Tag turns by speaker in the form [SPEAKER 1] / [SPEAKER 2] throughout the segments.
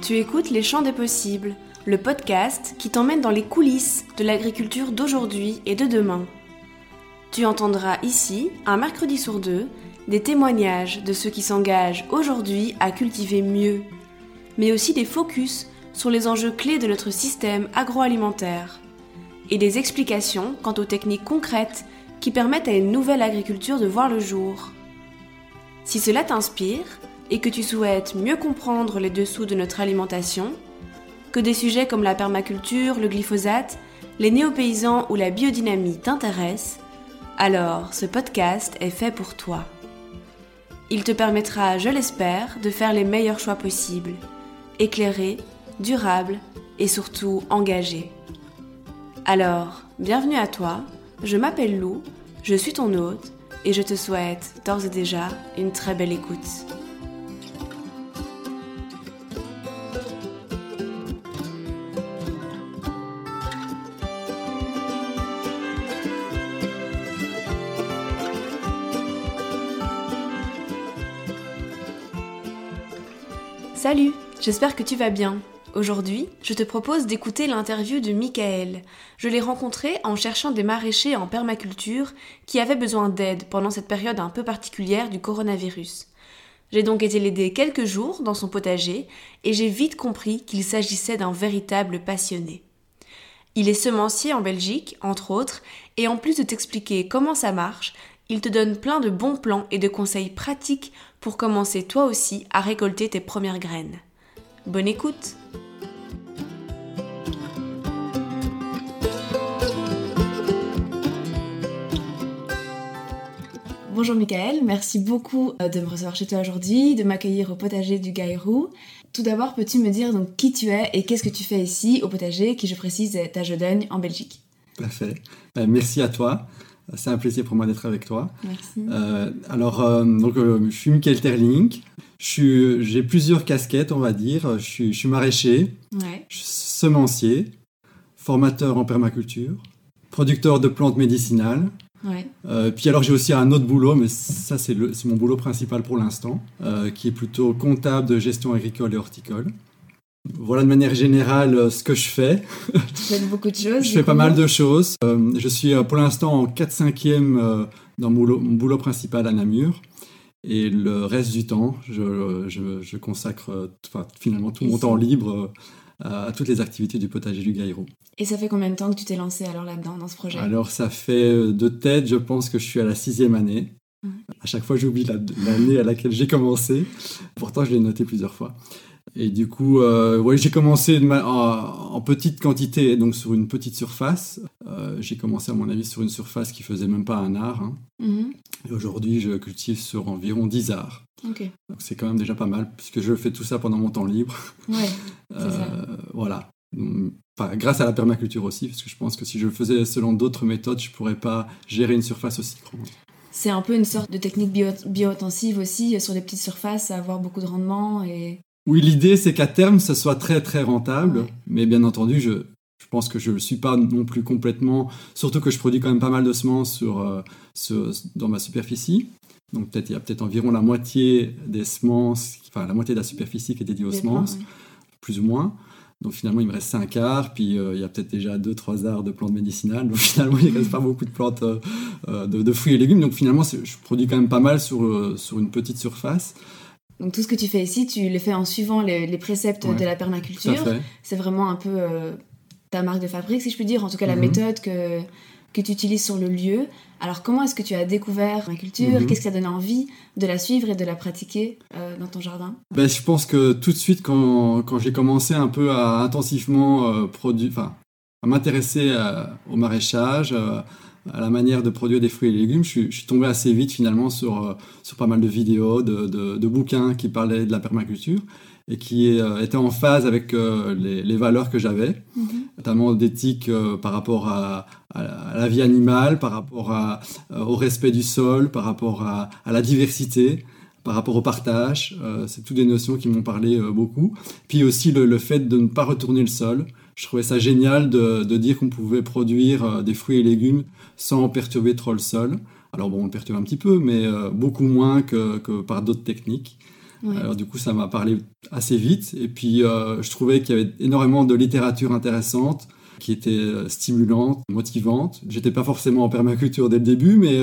[SPEAKER 1] Tu écoutes Les Champs des Possibles, le podcast qui t'emmène dans les coulisses de l'agriculture d'aujourd'hui et de demain. Tu entendras ici, un mercredi sur deux, des témoignages de ceux qui s'engagent aujourd'hui à cultiver mieux, mais aussi des focus sur les enjeux clés de notre système agroalimentaire et des explications quant aux techniques concrètes qui permettent à une nouvelle agriculture de voir le jour. Si cela t'inspire et que tu souhaites mieux comprendre les dessous de notre alimentation, que des sujets comme la permaculture, le glyphosate, les néopaysans ou la biodynamie t'intéressent, alors ce podcast est fait pour toi. Il te permettra, je l'espère, de faire les meilleurs choix possibles, éclairés, durables et surtout engagés. Alors, bienvenue à toi, je m'appelle Lou, je suis ton hôte et je te souhaite d'ores et déjà une très belle écoute. Salut, j'espère que tu vas bien. Aujourd'hui, je te propose d'écouter l'interview de Michael. Je l'ai rencontré en cherchant des maraîchers en permaculture qui avaient besoin d'aide pendant cette période un peu particulière du coronavirus. J'ai donc été l'aider quelques jours dans son potager et j'ai vite compris qu'il s'agissait d'un véritable passionné. Il est semencier en Belgique, entre autres, et en plus de t'expliquer comment ça marche, il te donne plein de bons plans et de conseils pratiques pour commencer toi aussi à récolter tes premières graines. Bonne écoute Bonjour Michael, merci beaucoup euh, de me recevoir chez toi aujourd'hui, de m'accueillir au potager du Gaïrou. Tout d'abord, peux-tu me dire donc qui tu es et qu'est-ce que tu fais ici au potager qui, je précise, est à Jodogne en Belgique?
[SPEAKER 2] Parfait. Euh, merci à toi. C'est un plaisir pour moi d'être avec toi.
[SPEAKER 1] Merci.
[SPEAKER 2] Euh, alors, euh, donc, euh, je suis Michael Terling. J'ai plusieurs casquettes, on va dire. Je suis, je suis maraîcher,
[SPEAKER 1] Ouais.
[SPEAKER 2] je suis semencier, formateur en permaculture, producteur de plantes médicinales.
[SPEAKER 1] Ouais.
[SPEAKER 2] Puis alors j'ai aussi un autre boulot, mais ça c'est mon boulot principal pour l'instant, qui est plutôt comptable de gestion agricole et horticole. Voilà de manière générale euh, ce que je fais.
[SPEAKER 1] Tu fais beaucoup de choses.
[SPEAKER 2] Je fais pas mal de choses. Euh, je suis euh, pour l'instant en 4-5e euh, dans mon boulot, mon boulot principal à Namur. Et le reste du temps, je, je- je consacre enfin, finalement tout mon temps libre à, toutes les activités du potager du Gaïro.
[SPEAKER 1] Et ça fait combien de temps que tu t'es lancé alors là-dedans, dans ce projet?
[SPEAKER 2] Alors ça fait de tête, je pense que je suis à la sixième année. À chaque fois, j'oublie la- l'année à laquelle j'ai commencé. Pourtant, je l'ai noté plusieurs fois. Et du coup, euh, ouais, j'ai commencé ma- en, en petite quantité, donc sur une petite surface. Euh, j'ai commencé, à mon avis, sur une surface qui faisait même pas un art. hein.
[SPEAKER 1] Mhm.
[SPEAKER 2] Et aujourd'hui, je cultive sur environ 10 arts. Donc c'est quand même déjà pas mal, puisque je fais tout ça pendant mon temps libre.
[SPEAKER 1] Ouais.
[SPEAKER 2] Euh,
[SPEAKER 1] ça.
[SPEAKER 2] voilà. Enfin, grâce à la permaculture aussi, parce que je pense que si je le faisais selon d'autres méthodes, je pourrais pas gérer une surface aussi grande.
[SPEAKER 1] C'est un peu une sorte de technique bio- bio-intensive aussi, sur des petites surfaces, à avoir beaucoup de rendement et...
[SPEAKER 2] Oui, l'idée c'est qu'à terme, ça soit très très rentable,
[SPEAKER 1] Ouais.
[SPEAKER 2] mais bien entendu, je, je pense que je ne le suis pas non plus complètement, surtout que je produis quand même pas mal de semences sur, euh, sur- dans ma superficie. Donc peut-être il y a peut-être environ la moitié des semences, enfin la moitié de la superficie qui est dédiée aux semences.
[SPEAKER 1] ouais.
[SPEAKER 2] plus ou moins. Donc finalement, il me reste 5 arts, puis euh, il y a peut-être déjà 2-3 arts de plantes médicinales. Donc finalement, il ne reste pas beaucoup de plantes euh, de, de fruits et légumes. Donc finalement, je produis quand même pas mal sur, sur une petite surface.
[SPEAKER 1] Donc tout ce que tu fais ici, tu le fais en suivant les, les préceptes
[SPEAKER 2] Ouais,
[SPEAKER 1] de la permaculture. C'est vraiment un peu euh, ta marque de fabrique, si je puis dire, en tout cas la
[SPEAKER 2] Mhm.
[SPEAKER 1] méthode que, que tu utilises sur le lieu. Alors comment est-ce que tu as découvert la permaculture?
[SPEAKER 2] Mhm.
[SPEAKER 1] Qu'est-ce qui t'a donné envie de la suivre et de la pratiquer euh, dans ton jardin?
[SPEAKER 2] Ben, je pense que tout de suite, quand, quand j'ai commencé un peu à intensivement euh, produire, à m'intéresser au maraîchage, à la manière de produire des fruits et légumes, je suis, je suis tombé assez vite finalement sur, euh, sur pas mal de vidéos, de, de- de bouquins qui parlaient de la permaculture et qui euh, étaient en phase avec euh, les, les valeurs que j'avais. notamment d'éthique euh, par rapport à, à- à la vie animale, par rapport à- au respect du sol, par rapport à, la diversité, par rapport au partage. C'est toutes des notions qui m'ont parlé beaucoup. Puis aussi le, le fait de ne pas retourner le sol. Je trouvais ça génial de, de dire qu'on pouvait produire euh, des fruits et légumes sans perturber trop le sol. Alors bon, on le perturbe un petit peu, mais euh, beaucoup moins que, que par d'autres techniques. Alors du coup, ça m'a parlé assez vite. Et puis, je trouvais qu'il y avait énormément de littérature intéressante qui était stimulante, motivante. J'étais pas forcément en permaculture dès le début, mais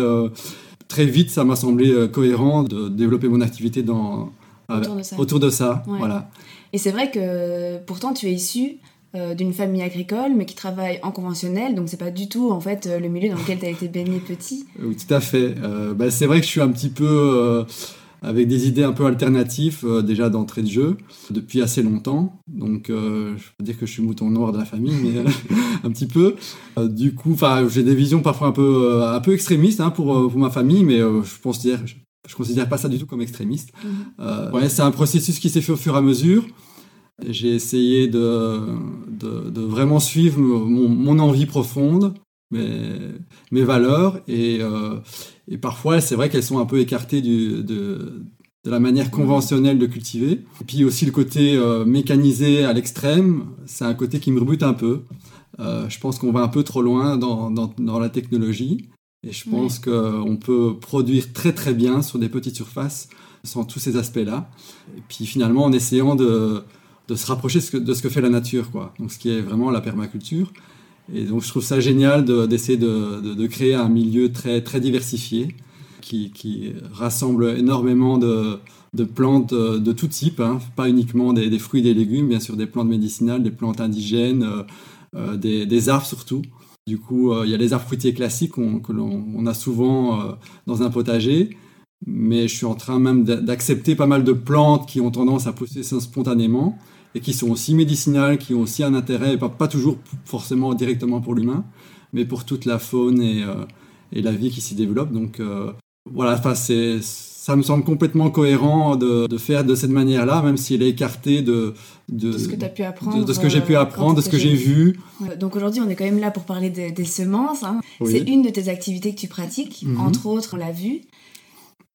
[SPEAKER 2] très vite, ça m'a semblé cohérent de développer mon activité dans,
[SPEAKER 1] autour de ça.
[SPEAKER 2] Autour de ça voilà.
[SPEAKER 1] Et c'est vrai que pourtant, tu es issu euh, d'une famille agricole, mais qui travaille en conventionnel, donc c'est pas du tout en fait euh, le milieu dans lequel tu as été baigné petit.
[SPEAKER 2] Oui, tout à fait. Euh, bah, c'est vrai que je suis un petit peu avec des idées un peu alternatives déjà d'entrée de jeu depuis assez longtemps. Donc je peux dire que je suis mouton noir de la famille, mais un petit peu. du coup, j'ai des visions parfois un peu un peu extrémistes hein, pour, pour ma famille, mais je pense dire je considère pas ça du tout comme extrémiste. Mhm. ouais, c'est un processus qui s'est fait au fur et à mesure. J'ai essayé de, de, vraiment suivre mon, envie profonde, mes, mes valeurs, et, euh, et parfois c'est vrai qu'elles sont un peu écartées du, de, de, la manière conventionnelle de cultiver. Et puis aussi le côté euh, mécanisé à l'extrême, c'est un côté qui me rebute un peu. Euh, je pense qu'on va un peu trop loin dans, dans, dans la technologie. Et je pense qu'on peut produire très très bien sur des petites surfaces sans tous ces aspects-là. Et puis finalement en essayant de, de se rapprocher de ce, que, fait la nature, quoi. Donc, ce qui est vraiment la permaculture. Et donc, je trouve ça génial d'essayer de, créer un milieu très, très diversifié qui, rassemble énormément de, plantes de, tout type, hein. pas uniquement des, fruits et des légumes, bien sûr des plantes médicinales, des plantes indigènes, euh, euh, des, arbres surtout. Du coup, euh, il y a les arbres fruitiers classiques que l'on a souvent dans un potager, mais je suis en train même d'accepter pas mal de plantes qui ont tendance à pousser spontanément et qui sont aussi médicinales, qui ont aussi un intérêt, pas, pas toujours forcément directement pour l'humain, mais pour toute la faune et, euh, et la vie qui s'y développe. Donc euh, voilà, ça me semble complètement cohérent de, de faire de cette manière-là, même s'il est écarté de,
[SPEAKER 1] de, ce que tu as pu apprendre.
[SPEAKER 2] De, ce que j'ai pu euh, apprendre, de ce que j'ai vu.
[SPEAKER 1] Donc aujourd'hui, on est quand même là pour parler des semences. Hein. C'est une de tes activités que tu pratiques, mhm. entre autres, on l'a vu.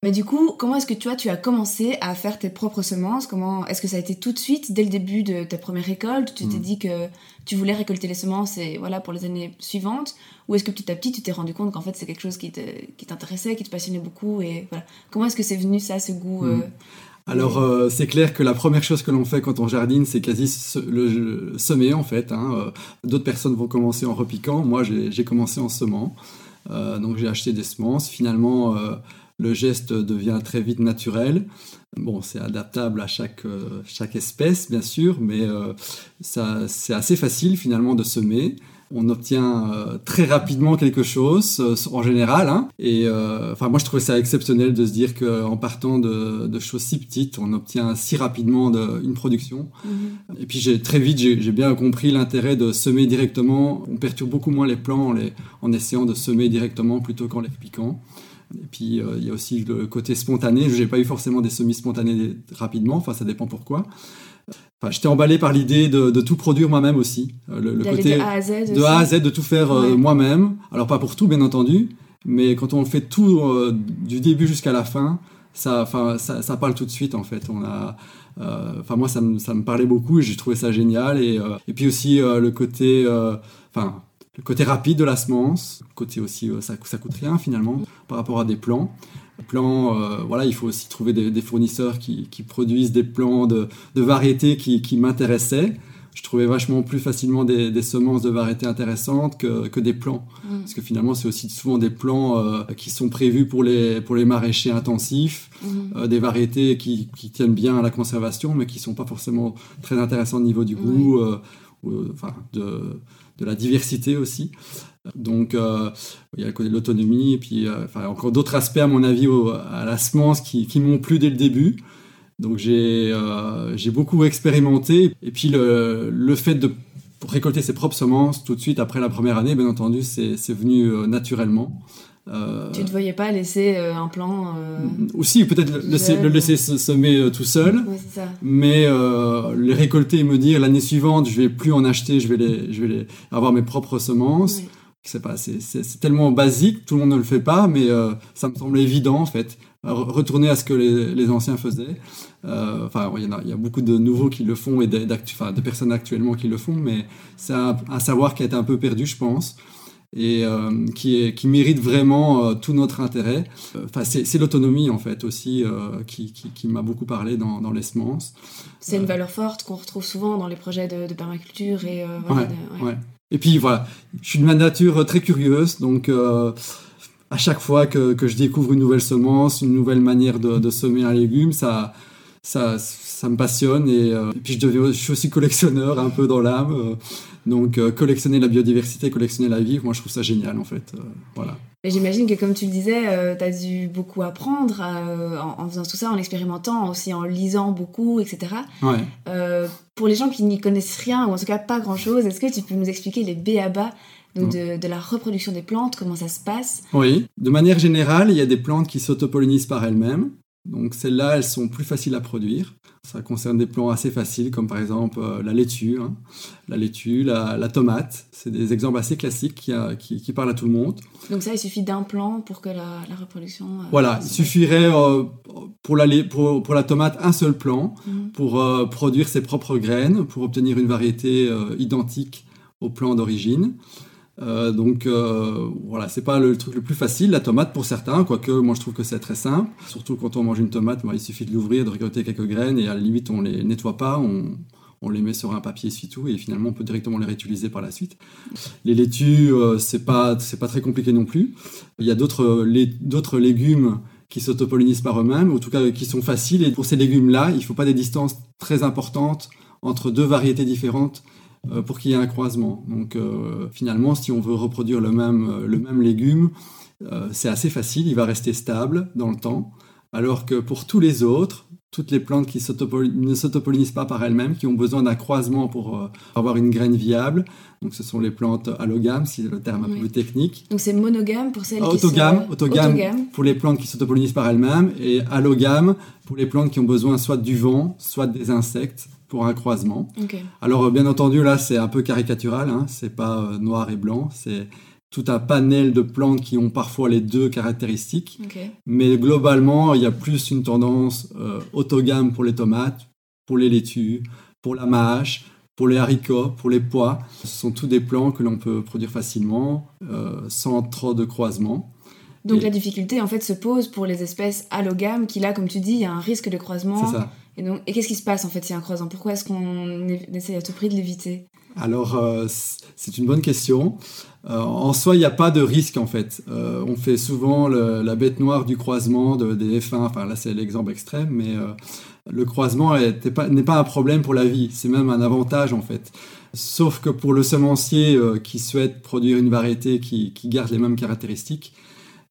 [SPEAKER 1] Mais du coup, comment est-ce que toi, tu as commencé à faire tes propres semences? Comment Est-ce que ça a été tout de suite, dès le début de ta première récolte? Tu t'es mm. dit que tu voulais récolter les semences et voilà pour les années suivantes? Ou est-ce que petit à petit, tu t'es rendu compte qu'en fait, c'est quelque chose qui t'intéressait, qui te passionnait beaucoup et voilà. Comment est-ce que c'est venu ça, ce goût mm. euh,
[SPEAKER 2] alors euh, c'est clair que la première chose que l'on fait quand on jardine, c'est quasi le, semer en fait. Hein. Euh, d'autres personnes vont commencer en repiquant. Moi, j'ai commencé en semant. donc j'ai acheté des semences. Finalement, le geste devient très vite naturel. Bon, c'est adaptable à chaque, euh, chaque espèce, bien sûr, mais euh, c'est assez facile finalement de semer. On obtient euh, très rapidement quelque chose, en général. Hein. et enfin, moi, je trouvais ça exceptionnel de se dire qu'en partant de, choses si petites, on obtient si rapidement une production. Mm-hmm. Et puis, très vite, j'ai bien compris l'intérêt de semer directement. On perturbe beaucoup moins les plants en, les, en essayant de semer directement plutôt qu'en les piquant. Et puis euh, il y a aussi le côté spontané. Je n'ai pas eu forcément des semis spontanés rapidement, enfin ça dépend pourquoi. Enfin, j'étais emballé par l'idée de, tout produire moi-même aussi.
[SPEAKER 1] Euh, le, côté de A à Z,
[SPEAKER 2] de, A à Z, de tout faire euh, moi-même. Alors pas pour tout, bien entendu, mais quand on fait tout du début jusqu'à la fin, ça, ça, ça, parle tout de suite en fait. On a, enfin moi ça me, ça me, parlait beaucoup et j'ai trouvé ça génial. Et, et puis aussi le côté, enfin le côté rapide de la semence, côté aussi euh, ça, ça coûte rien finalement par rapport à des plants. Plans, euh, voilà, il faut aussi trouver des, fournisseurs qui, produisent des plants de, variétés qui, m'intéressaient. Je trouvais vachement plus facilement des, semences de variétés intéressantes que, des plants. Mm. Parce que finalement, c'est aussi souvent des plants euh, qui sont prévus pour les, pour les maraîchers intensifs, mm. des variétés qui, tiennent bien à la conservation, mais qui ne sont pas forcément très intéressantes au niveau du goût, enfin, de, de la diversité aussi. Donc, euh, il y a le côté de l'autonomie, et puis euh, encore d'autres aspects, à mon avis, à la semence qui, m'ont plu dès le début. Donc, j'ai euh, j'ai beaucoup expérimenté. Et puis, le, le fait de récolter ses propres semences tout de suite après la première année, bien entendu, c'est venu naturellement.
[SPEAKER 1] Euh, tu ne te voyais pas laisser euh, un plan euh,
[SPEAKER 2] Aussi, peut-être le, le, laisser semer tout seul, mais les récolter et me dire l'année suivante, je vais plus en acheter, je vais, les, je vais les, avoir mes propres semences. C'est pas, c'est tellement basique, tout le monde ne le fait pas, mais ça me semble évident en fait. Retourner à ce que les, les anciens faisaient. Enfin, il y, y, a beaucoup de nouveaux qui le font et de, de personnes actuellement qui le font, mais c'est un, un, savoir qui a été un peu perdu, je pense. Et qui, qui mérite vraiment tout notre intérêt. Enfin, c'est l'autonomie en fait aussi qui, qui, m'a beaucoup parlé dans, dans les semences.
[SPEAKER 1] C'est une valeur forte qu'on retrouve souvent dans les projets de, permaculture et
[SPEAKER 2] ouais, Et puis voilà, je suis de ma nature très curieuse, donc à chaque fois que, que, je découvre une nouvelle semence, une nouvelle manière de, de semer un légume, ça, ça, ça me passionne. Et, euh, puis je, suis aussi collectionneur un peu dans l'âme. Euh, donc euh, collectionner la biodiversité, collectionner la vie, moi je trouve ça génial en fait. voilà.
[SPEAKER 1] J'imagine que comme tu le disais, tu as dû beaucoup apprendre en, faisant tout ça, en expérimentant, aussi en lisant beaucoup, etc.
[SPEAKER 2] Ouais.
[SPEAKER 1] pour les gens qui n'y connaissent rien, ou en tout cas pas grand-chose, est-ce que tu peux nous expliquer les B à bas donc mm. de, la reproduction des plantes, comment ça se passe?
[SPEAKER 2] Oui, de manière générale, il y a des plantes qui s'autopollinisent par elles-mêmes. Donc celles-là, elles sont plus faciles à produire. Ça concerne des plants assez faciles, comme par exemple euh, la laitue, hein. la laitue, la, tomate. C'est des exemples assez classiques qui, qui, qui, parlent à tout le monde.
[SPEAKER 1] Donc ça, il suffit d'un plant pour que la, reproduction... Euh,
[SPEAKER 2] voilà, il suffirait euh, pour, la, pour, pour, la tomate un seul plant mm. pour produire ses propres graines, pour obtenir une variété identique au plant d'origine. Euh, donc euh, voilà, c'est pas le truc le plus facile, la tomate pour certains, quoique moi je trouve que c'est très simple. Surtout quand on mange une tomate, il suffit de l'ouvrir, de récolter quelques graines et à la limite on les nettoie pas, on, les met sur un papier tout et finalement on peut directement les réutiliser par la suite. Les laitues, euh, c'est pas pas très compliqué non plus. Il y a d'autres légumes qui s'autopollinisent par eux-mêmes, en tout cas qui sont faciles. Et pour ces légumes-là, il faut pas des distances très importantes entre deux variétés différentes pour qu'il y ait un croisement. Donc euh, finalement, si on veut reproduire le même, euh, le même légume, c'est assez facile, il va rester stable dans le temps. Alors que pour tous les autres, toutes les plantes qui ne s'autopollinisent pas par elles-mêmes, qui ont besoin d'un croisement pour avoir une graine viable. Donc ce sont les plantes allogames, si le terme un peu plus technique.
[SPEAKER 1] Donc c'est monogame pour celles
[SPEAKER 2] qui autogame, sont... autogame, autogame pour les plantes qui s'autopollinisent par elles-mêmes et allogame pour les plantes qui ont besoin soit du vent, soit des insectes pour un croisement. Alors euh, bien entendu là c'est un peu caricatural, hein, c'est pas euh, noir et blanc, c'est tout un panel de plantes qui ont parfois les deux caractéristiques. Mais globalement il y a plus une tendance euh, autogame pour les tomates, pour les laitues, pour la mâche, pour les haricots, pour les pois. Ce sont tous des plants que l'on peut produire facilement sans trop de croisement.
[SPEAKER 1] Donc la difficulté en fait se pose pour les espèces allogames qui là, comme tu dis, il y a un risque de croisement. Et, donc, et qu'est-ce qui se passe en fait s'il y a un croisement Pourquoi est-ce qu'on essaye à tout prix de l'éviter?
[SPEAKER 2] Alors euh, c'est une bonne question. Euh, en soi, il n'y a pas de risque en fait. Euh, on fait souvent la bête noire du croisement de, des F1. Enfin là c'est l'exemple extrême, mais le croisement n'est pas, un problème pour la vie. C'est même un avantage en fait. Sauf que pour le semencier qui souhaite produire une variété qui garde les mêmes caractéristiques,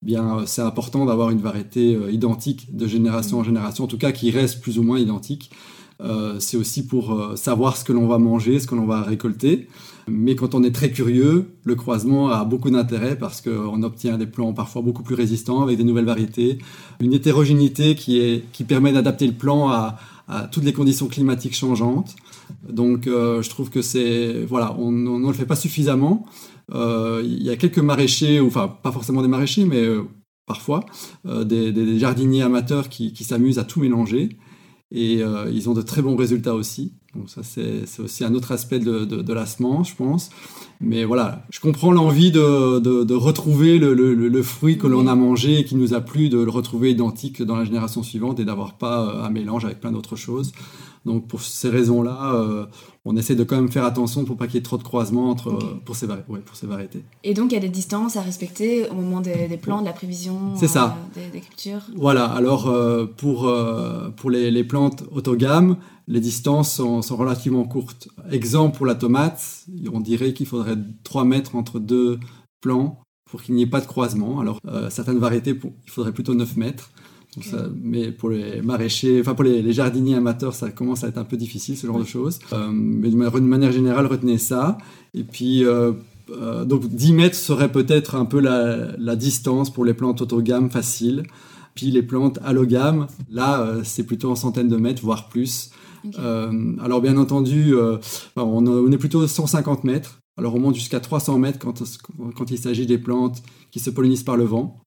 [SPEAKER 2] bien euh, c'est important d'avoir une variété euh, identique de génération en génération, en tout cas qui reste plus ou moins identique. Euh, c'est aussi pour savoir ce que l'on va manger, ce que l'on va récolter. Mais quand on est très curieux, le croisement a beaucoup d'intérêt parce qu'on obtient des plants parfois beaucoup plus résistants avec des nouvelles variétés, une hétérogénéité qui, est, qui permet d'adapter le plan à, à, toutes les conditions climatiques changeantes. Donc je trouve que c'est voilà, on ne le fait pas suffisamment. Euh, il y a quelques maraîchers, enfin pas forcément des maraîchers, mais euh, parfois euh, des, jardiniers amateurs qui, s'amusent à tout mélanger et ils ont de très bons résultats aussi. Donc ça c'est aussi un autre aspect de, la semence, je pense. Mais voilà, je comprends l'envie de, retrouver le, fruit que l'on a mangé et qui nous a plu, de le retrouver identique dans la génération suivante et d'avoir pas un mélange avec plein d'autres choses. Donc pour ces raisons-là, euh, on essaie de quand même faire attention pour pas qu'il y ait trop de croisements entre, pour, ces pour ces variétés.
[SPEAKER 1] Et donc il y a des distances à respecter au moment des, plants, de la prévision
[SPEAKER 2] C'est ça.
[SPEAKER 1] Euh, des, cultures?
[SPEAKER 2] Voilà, alors euh, pour, pour les, plantes autogames, les distances sont, relativement courtes. Exemple pour la tomate, on dirait qu'il faudrait 3 mètres entre deux plants pour qu'il n'y ait pas de croisement. Alors certaines variétés, il faudrait plutôt 9 mètres mais pour les maraîchers, enfin pour les, jardiniers amateurs, ça commence à être un peu difficile ce genre de choses. Euh, mais de manière générale, retenez ça. Et puis, euh, euh, donc 10 mètres serait peut-être un peu la, distance pour les plantes autogames faciles. Puis les plantes allogames, là, c'est plutôt en centaines de mètres, voire plus. alors bien entendu, on, est plutôt 150 mètres. Alors on monte jusqu'à 300 mètres quand, quand il s'agit des plantes qui se pollinisent par le vent.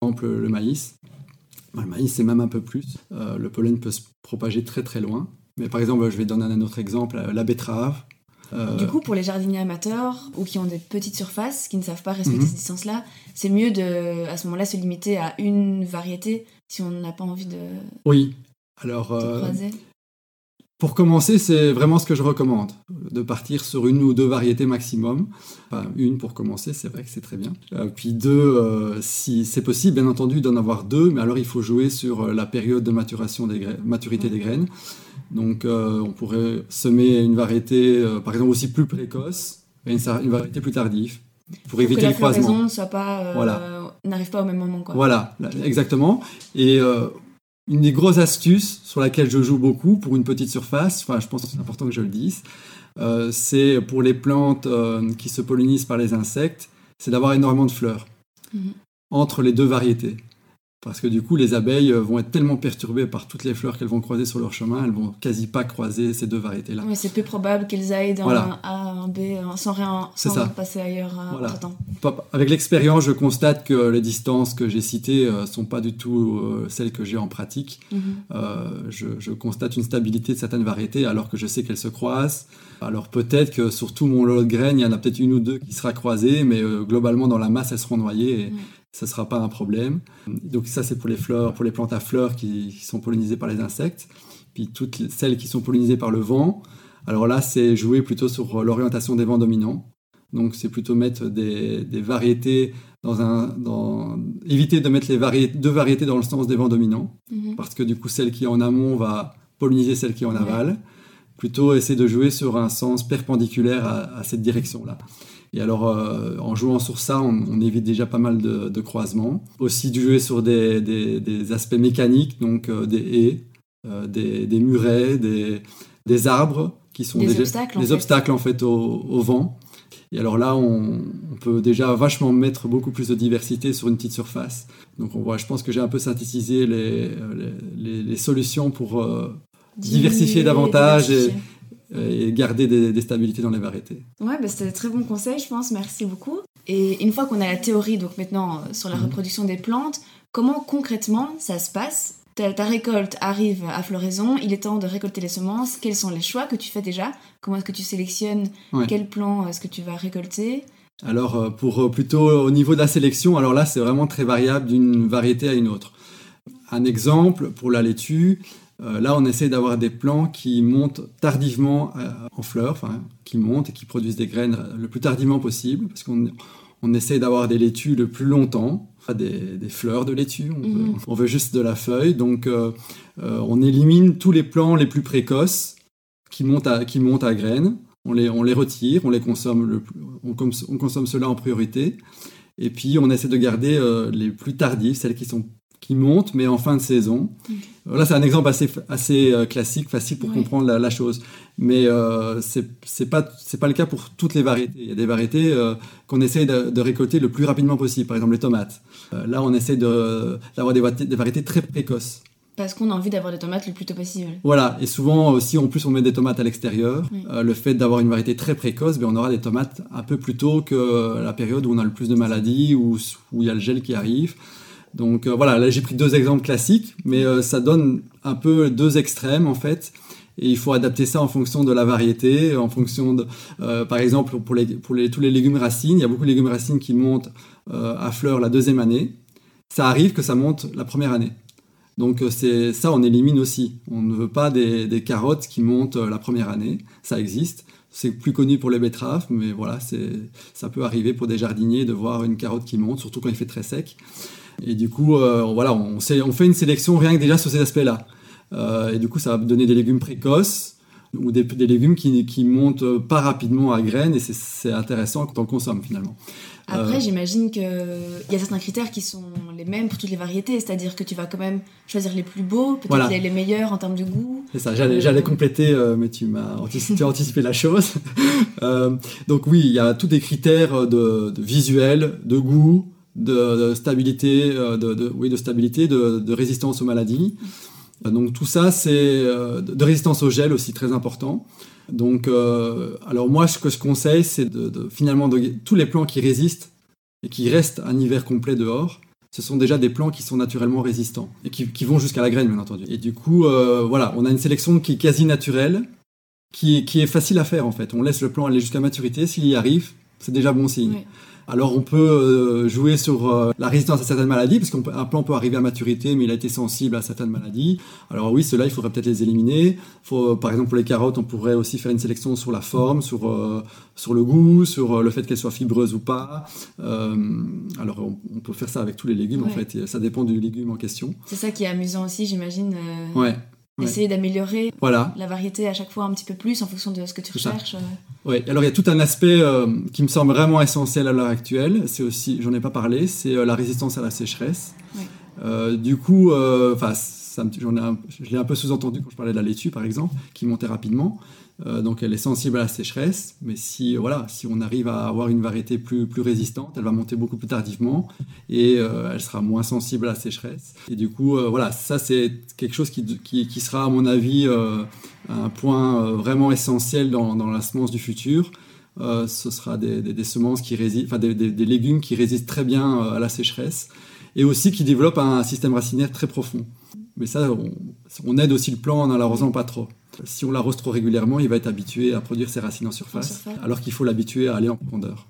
[SPEAKER 2] Par exemple, le maïs. Le maïs, c'est même un peu plus. Euh, le pollen peut se propager très très loin. Mais par exemple, je vais donner un autre exemple, euh, la betterave. Euh,
[SPEAKER 1] Du coup, pour les jardiniers amateurs ou qui ont des petites surfaces, qui ne savent pas respecter
[SPEAKER 2] Mhm.
[SPEAKER 1] ces distances-là, c'est mieux de, à ce moment-là, se limiter à une variété si on n'a pas envie de,
[SPEAKER 2] oui. Alors,
[SPEAKER 1] de croiser.
[SPEAKER 2] Pour commencer, c'est vraiment ce que je recommande, de partir sur une ou deux variétés maximum. Enfin, une pour commencer, c'est vrai que c'est très bien. Euh, puis deux, euh, si c'est possible, bien entendu, d'en avoir deux, mais alors il faut jouer sur euh, la période de maturation des gra- maturité des graines. Donc, euh, on pourrait semer une variété, par exemple, aussi plus précoce, et une, variété plus tardive, pour
[SPEAKER 1] Pour
[SPEAKER 2] éviter
[SPEAKER 1] que la
[SPEAKER 2] le croisement.
[SPEAKER 1] soit pas,
[SPEAKER 2] Voilà.
[SPEAKER 1] n'arrive pas au même moment. Quoi.
[SPEAKER 2] Voilà, là, exactement. Et euh, une des grosses astuces sur laquelle je joue beaucoup pour une petite surface, enfin je pense que c'est important que je le dise, euh, c'est pour les plantes euh, qui se pollinisent par les insectes, c'est d'avoir énormément de fleurs
[SPEAKER 1] Mhm.
[SPEAKER 2] entre les deux variétés. Parce que du coup, les abeilles euh, vont être tellement perturbées par toutes les fleurs qu'elles vont croiser sur leur chemin, elles vont quasi pas croiser ces deux variétés-là.
[SPEAKER 1] Ouais, c'est plus probable qu'elles aillent d'un
[SPEAKER 2] Voilà.
[SPEAKER 1] A à un B euh, sans rien, sans
[SPEAKER 2] ça.
[SPEAKER 1] passer ailleurs euh,
[SPEAKER 2] Voilà. Pas- Avec l'expérience, je constate que les distances que j'ai citées ne sont pas du tout euh, celles que j'ai en pratique.
[SPEAKER 1] Mhm.
[SPEAKER 2] Euh, je, je constate une stabilité de certaines variétés alors que je sais qu'elles se croisent. Alors peut-être que sur tout mon lot de graines, il y en a peut-être une ou deux qui sera croisée, mais euh, globalement dans la masse, elles seront noyées et
[SPEAKER 1] Mm.
[SPEAKER 2] Ce ne sera pas un problème. Donc ça, c'est pour les fleurs, pour les plantes à fleurs qui, qui sont pollinisées par les insectes. Puis toutes les- celles qui sont pollinisées par le vent. Alors là, c'est jouer plutôt sur l'orientation des vents dominants. Donc c'est plutôt mettre des, des variétés dans un... Dans, éviter de mettre les deux variétés dans le sens des vents dominants
[SPEAKER 1] Mhm.
[SPEAKER 2] parce que du coup celle qui est en amont va polliniser celle qui est en aval. Plutôt essayer de jouer sur un sens perpendiculaire à, à cette direction-là. Et alors euh, en jouant sur ça, on, on évite déjà pas mal de, de croisements. Aussi de jouer sur des, des- des aspects mécaniques, donc euh, des haies, euh, des, des murets, des, arbres qui sont
[SPEAKER 1] Des obstacles, en fait.
[SPEAKER 2] obstacles en fait au, au vent. Et alors là, on, on peut déjà vachement mettre beaucoup plus de diversité sur une petite surface. Donc on voit, je pense que j'ai un peu synthétisé les, les, les- les solutions pour euh, Diversifier davantage et-. Et garder des, des stabilités dans les variétés.
[SPEAKER 1] Ouais, bah, c'était de très bons conseils, je pense. Merci beaucoup. Et une fois qu'on a la théorie, donc maintenant euh, sur la
[SPEAKER 2] Mhm.
[SPEAKER 1] reproduction des plantes, comment concrètement ça se passe? Ta, ta récolte arrive à floraison, il est temps de récolter les semences. Quels sont les choix que tu fais déjà? Comment est-ce que tu sélectionnes
[SPEAKER 2] Ouais.
[SPEAKER 1] Quel plan est-ce que tu vas récolter?
[SPEAKER 2] Alors euh, pour euh, plutôt au niveau de la sélection, alors là c'est vraiment très variable d'une variété à une autre. Un exemple pour la laitue, euh, là on essaie d'avoir des plants qui montent tardivement euh, en fleurs, enfin qui montent et qui produisent des graines euh, le plus tardivement possible, parce qu'on on essaie d'avoir des laitues le plus longtemps, des, des fleurs de laitue, on, veut,
[SPEAKER 1] Mhm.
[SPEAKER 2] on veut juste de la feuille, donc euh, euh, on élimine tous les plants les plus précoces qui montent à, qui montent à graines, on les, on les retire, on les consomme, le on, cons- on consomme cela en priorité, et puis on essaie de garder euh, les plus tardives, celles qui sont qui montent, mais en fin de saison. Euh, Là, c'est un exemple assez, assez euh, classique, facile pour
[SPEAKER 1] Ouais.
[SPEAKER 2] comprendre la, la chose. Mais euh, c'est c'est pas, le cas pour toutes les variétés. Il y a des variétés euh, qu'on essaie de, de récolter le plus rapidement possible. Par exemple, les tomates. Euh, là, on essaie de- d'avoir des, variétés- des variétés très précoces.
[SPEAKER 1] Parce qu'on a envie d'avoir des tomates le plus tôt possible.
[SPEAKER 2] Voilà, et souvent aussi, en plus, on met des tomates à l'extérieur. Le fait d'avoir une variété très précoce, ben, on aura des tomates un peu plus tôt que la période où on a le plus de maladies, où, où il y a le gel qui arrive. Donc euh, voilà, là j'ai pris deux exemples classiques, mais euh, ça donne un peu deux extrêmes en fait. Et il faut adapter ça en fonction de la variété, en fonction de, euh, par exemple, pour, les, pour les- tous les légumes racines, il y a beaucoup de légumes racines qui montent à fleurs la deuxième année. Ça arrive que ça monte la première année. Donc c'est ça, on élimine aussi. On ne veut pas des, des carottes qui montent la première année. Ça existe. C'est plus connu pour les betteraves, mais voilà, ça peut arriver pour des jardiniers de voir une carotte qui monte, surtout quand il fait très sec. Et du coup, euh, voilà, on, fait une sélection rien que déjà sur ces aspects-là. Euh, et du coup, ça va donner des légumes précoces ou des, des légumes qui, qui montent pas rapidement à graines, et c'est- intéressant quand on le consomme finalement.
[SPEAKER 1] Après,
[SPEAKER 2] Euh,
[SPEAKER 1] j'imagine qu'il y a certains critères qui sont les mêmes pour toutes les variétés, c'est-à-dire que tu vas quand même choisir les plus beaux, peut-être
[SPEAKER 2] Voilà.
[SPEAKER 1] les, les meilleurs en termes de goût.
[SPEAKER 2] C'est ça, j'allais, compléter, euh, mais tu m'as anticipé, tu as anticipé la chose. Donc oui, il y a tous des critères de, de visuel, de goût, de, stabilité, euh, de, oui, de stabilité, de, résistance aux maladies. Euh, Donc tout ça, c'est euh, de résistance au gel aussi très important. Donc, alors moi, ce que je conseille, c'est finalement tous les plants qui résistent et qui restent un hiver complet dehors. Ce sont déjà des plants qui sont naturellement résistants et qui, vont jusqu'à la graine, bien entendu. Et du coup, voilà, on a une sélection qui est quasi naturelle qui, qui est facile à faire en fait. On laisse le plant aller jusqu'à maturité. S'il y arrive, c'est déjà bon signe.
[SPEAKER 1] Oui.
[SPEAKER 2] Alors on peut euh, jouer sur euh, la résistance à certaines maladies, parce qu'un plant peut arriver à maturité, mais il a été sensible à certaines maladies. Alors oui, ceux-là, il faudrait peut-être les éliminer. Faut, par exemple, pour les carottes, on pourrait aussi faire une sélection sur la forme, sur, euh, sur le goût, sur le fait qu'elles soient fibreuses ou pas. alors on, on, peut faire ça avec tous les légumes, en fait. Ça dépend du légume en question.
[SPEAKER 1] C'est ça qui est amusant aussi, j'imagine. euh,
[SPEAKER 2] Ouais. Ouais.
[SPEAKER 1] Essayer d'améliorer
[SPEAKER 2] Voilà.
[SPEAKER 1] la variété à chaque fois un petit peu plus en fonction de ce que tu recherches. euh.
[SPEAKER 2] Oui, alors il y a tout un aspect euh, qui me semble vraiment essentiel à l'heure actuelle. C'est aussi, j'en ai pas parlé, c'est euh, la résistance à la sécheresse. Euh, du coup, enfin, ça me- j'en ai un- je l'ai un peu sous-entendu quand je parlais de la laitue, par exemple, qui montait rapidement. Euh, donc elle est sensible à la sécheresse, mais si voilà, si on arrive à avoir une variété plus plus résistante, elle va monter beaucoup plus tardivement et euh, elle sera moins sensible à la sécheresse. Et du coup, euh, voilà, ça c'est quelque chose qui, qui, sera à mon avis un point vraiment essentiel dans, la semence du futur. Ce sera des, semences qui résistent, enfin des, légumes qui résistent très bien à la sécheresse et aussi qui développent un système racinaire très profond. Mais ça, on, on aide aussi le plant en l'arrosant pas trop. Si on l'arrose trop régulièrement, il va être habitué à produire ses racines en surface,
[SPEAKER 1] En surface.
[SPEAKER 2] alors qu'il faut l'habituer à aller en profondeur.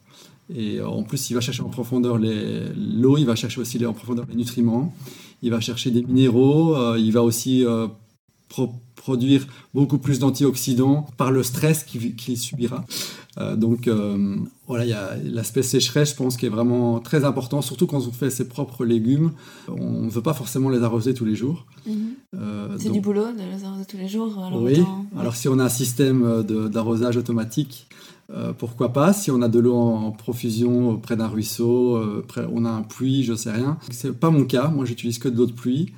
[SPEAKER 2] Et euh, en plus, il va chercher en profondeur l'eau, il va chercher aussi en profondeur les nutriments, il va chercher des minéraux, euh, il va aussi euh, pro- produire beaucoup plus d'antioxydants par le stress qu'il qu'il subira. Euh, donc euh, voilà, il y a l'aspect sécheresse, je pense, qui est vraiment très important, surtout quand on fait ses propres légumes. On ne veut pas forcément les arroser tous les jours. Euh,
[SPEAKER 1] C'est
[SPEAKER 2] donc-
[SPEAKER 1] du boulot de les arroser tous les jours. Alors
[SPEAKER 2] oui,
[SPEAKER 1] autant-
[SPEAKER 2] alors si on a un système d'arrosage automatique, euh, pourquoi pas? Si on a de l'eau en, profusion près d'un ruisseau, euh, près- on a un puits, je sais rien. C'est pas mon cas. Moi, j'utilise que de l'eau de pluie.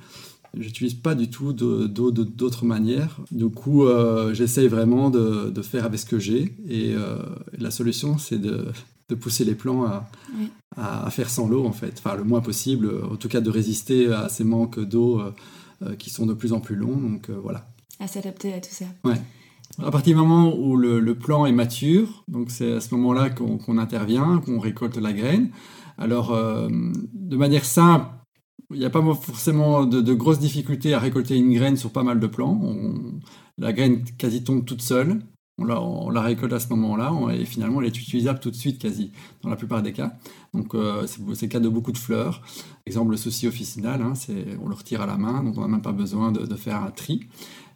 [SPEAKER 2] J'utilise pas du tout de- d'eau de- d'autres manières. Du coup, euh, j'essaye vraiment de, de faire avec ce que j'ai. Et euh, la solution, c'est de, de pousser les plants à,
[SPEAKER 1] Oui.
[SPEAKER 2] à, à faire sans l'eau, en fait. Enfin, le moins possible. En tout cas, de résister à ces manques d'eau euh, qui sont de plus en plus longs. Donc voilà.
[SPEAKER 1] à s'adapter à tout ça.
[SPEAKER 2] À partir du moment où le, le plant est mature, donc c'est à ce moment-là qu'on intervient, qu'on récolte la graine. Alors, de manière simple, il n'y a pas forcément de, grosses difficultés à récolter une graine sur pas mal de plants. On- la graine quasi tombe toute seule. On la, récolte à ce moment-là et finalement elle est utilisable tout de suite quasi dans la plupart des cas. Donc euh, c'est le cas de beaucoup de fleurs. Exemple le souci officinal, hein, on le retire à la main, donc on n'a même pas besoin de, faire un tri,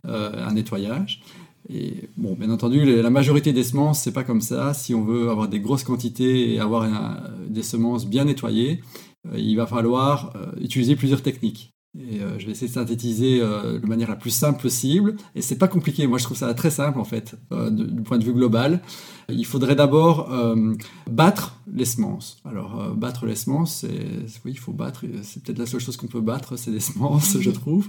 [SPEAKER 2] euh, un nettoyage. Et bon, bien entendu, la majorité des semences, c'est pas comme ça. Si on veut avoir des grosses quantités et avoir des semences bien nettoyées, il va falloir euh, utiliser plusieurs techniques. Et euh, je vais essayer de synthétiser euh, de manière la plus simple possible. Et c'est pas compliqué. Moi, je trouve ça très simple en fait, euh, du point de vue global. Il faudrait d'abord euh, battre les semences. Alors, euh, battre les semences, c'est oui, il faut battre. C'est peut-être la seule chose qu'on peut battre, c'est des semences, je trouve.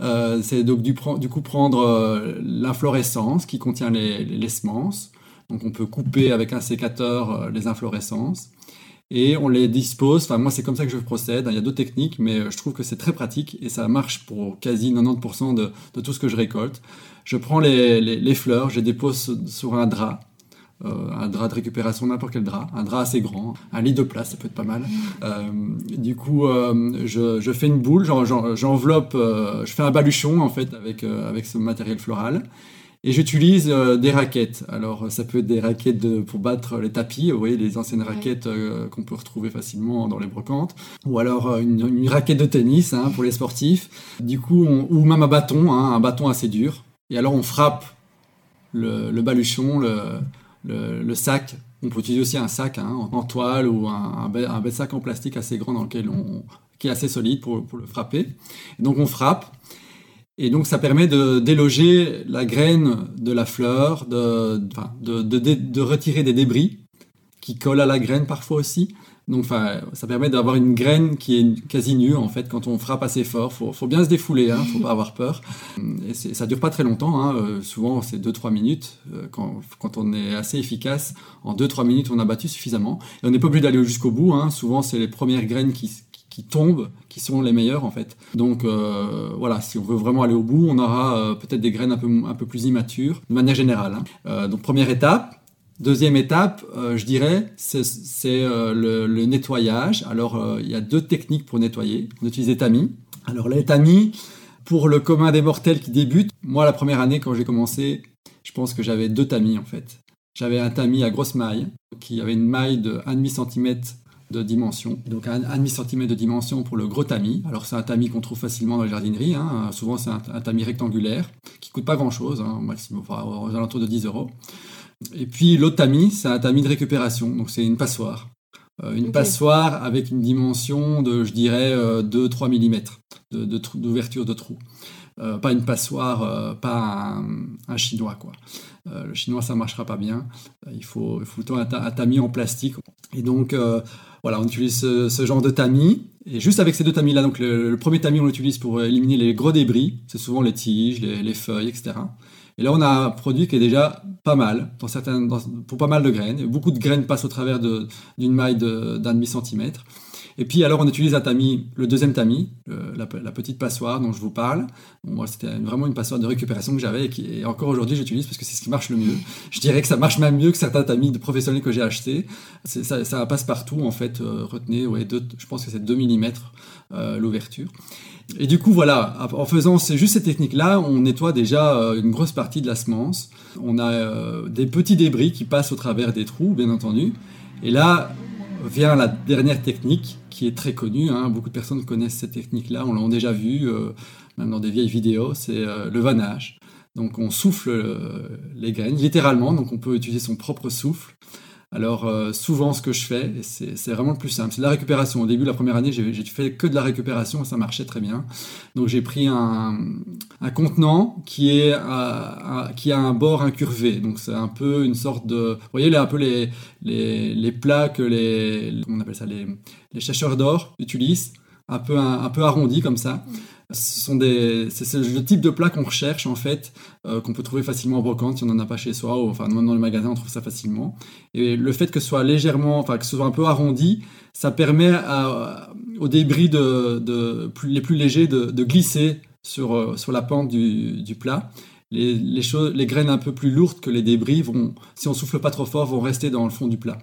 [SPEAKER 2] Euh, c'est donc du, coup prendre euh, l'inflorescence qui contient les, les- les semences. Donc, on peut couper avec un sécateur euh, les inflorescences et on les dispose. Enfin, moi, c'est comme ça que je procède. Il y a d'autres techniques, mais euh, je trouve que c'est très pratique et ça marche pour quasi 90% de, tout ce que je récolte. Je prends les, les- fleurs, je les dépose sur un drap. euh, un drap de récupération, n'importe quel drap, un drap assez grand, un lit de place, ça peut être pas mal. Euh, du coup, je, je fais une boule, j'en- j'en- j'enveloppe, je fais un baluchon en fait avec, avec ce matériel floral. Et j'utilise euh, des raquettes. Alors, ça peut être des raquettes de- pour battre les tapis, vous voyez, les anciennes raquettes euh, qu'on peut retrouver facilement dans les brocantes. Ou alors euh, une, une raquette de tennis hein, pour les sportifs. Du coup, on- ou même un bâton, hein, un bâton assez dur. Et alors, on frappe le, le baluchon, le, le, le sac. On peut utiliser aussi un sac hein, en, toile ou un, sac en plastique assez grand dans lequel on, qui est assez solide pour, pour le frapper. Et donc, on frappe. Et donc, ça permet de déloger la graine de la fleur, de, retirer des débris qui collent à la graine parfois aussi. Donc, ça permet d'avoir une graine qui est quasi nue, en fait, quand on frappe assez fort. Faut, faut bien se défouler, hein, faut pas avoir peur. Et ça dure pas très longtemps, hein, euh, souvent c'est 2-3 minutes. Euh, Quand, quand on est assez efficace, en 2-3 minutes, on a battu suffisamment. Et on n'est pas obligé d'aller jusqu'au bout, hein. souvent c'est les premières graines qui, qui, tombent qui sont les meilleures, en fait. Donc, euh, voilà, si on veut vraiment aller au bout, on aura euh, peut-être des graines un peu, un peu plus immatures, de manière générale. hein. Euh, donc, première étape, Deuxième étape, je dirais, c'est le, nettoyage. Alors, il y a deux techniques pour nettoyer. On utilise tamis. Alors, les tamis, pour le commun des mortels qui débute, moi, la première année, quand j'ai commencé, je pense que j'avais deux tamis en fait. J'avais un tamis à grosse maille qui avait une maille de 1,5 cm de dimension. Donc un, demi centimètre de dimension pour le gros tamis. Alors c'est un tamis qu'on trouve facilement dans les jardineries. Hein. Souvent c'est un, tamis rectangulaire qui coûte pas grand chose, hein, maximum, enfin, aux alentours de 10 euros. Et puis l'autre tamis, c'est un tamis de récupération. Donc c'est une passoire. Euh, une passoire avec une dimension de, je dirais, 2-3 euh, mm d'ouverture de, de, trou. Euh, pas une passoire, pas un, chinois quoi. le chinois ça marchera pas bien. il faut, il faut plutôt un, tamis en plastique. Et donc voilà, on utilise ce, genre de tamis. Et juste avec ces deux tamis là, donc le, premier tamis on l'utilise pour éliminer les gros débris. C'est souvent les tiges, les feuilles, etc. Et là, on a un produit qui est déjà pas mal, pour pas mal de graines. Beaucoup de graines passent au travers d'une maille d'un demi-centimètre. Et puis alors on utilise un tamis, le deuxième tamis, la, petite passoire dont je vous parle. moi c'était vraiment une passoire de récupération que j'avais et, encore aujourd'hui j'utilise parce que c'est ce qui marche le mieux. Je dirais que ça marche même mieux que certains tamis de professionnels que j'ai achetés. Ça, passe partout en fait. Euh, retenez, ouais, je pense que c'est 2 mm euh, l'ouverture. Et du coup, voilà, en faisant juste ces techniques-là, on nettoie déjà euh, une grosse partie de la semence. On a des petits débris qui passent au travers des trous, bien entendu. Et là vient la dernière technique qui est très connue. Hein. Beaucoup de personnes connaissent cette technique-là, on l'a déjà vu, euh, même dans des vieilles vidéos, c'est le vannage. Donc on souffle les graines, littéralement, donc on peut utiliser son propre souffle. Alors euh, souvent ce que je fais, c'est vraiment le plus simple, c'est de la récupération. Au début, la première année, j'ai fait que de la récupération et ça marchait très bien. Donc j'ai pris un, contenant qui, a un bord incurvé. Donc c'est un peu une sorte de... Vous voyez là un peu les, les, plats que les... on appelle ça Les, les chercheurs d'or utilisent, un peu, un, peu arrondi comme ça. Ce sont des, c'est le type de plat qu'on recherche en fait, euh, qu'on peut trouver facilement en brocante si on n'en a pas chez soi, ou enfin même dans les magasins on trouve ça facilement. Et le fait que ce soit légèrement, enfin que ce soit un peu arrondi, ça permet à, aux débris de, de les plus légers de, de glisser sur, euh, sur la pente du, du plat. Les, les, choses, les graines un peu plus lourdes que les débris vont, si on souffle pas trop fort, vont rester dans le fond du plat.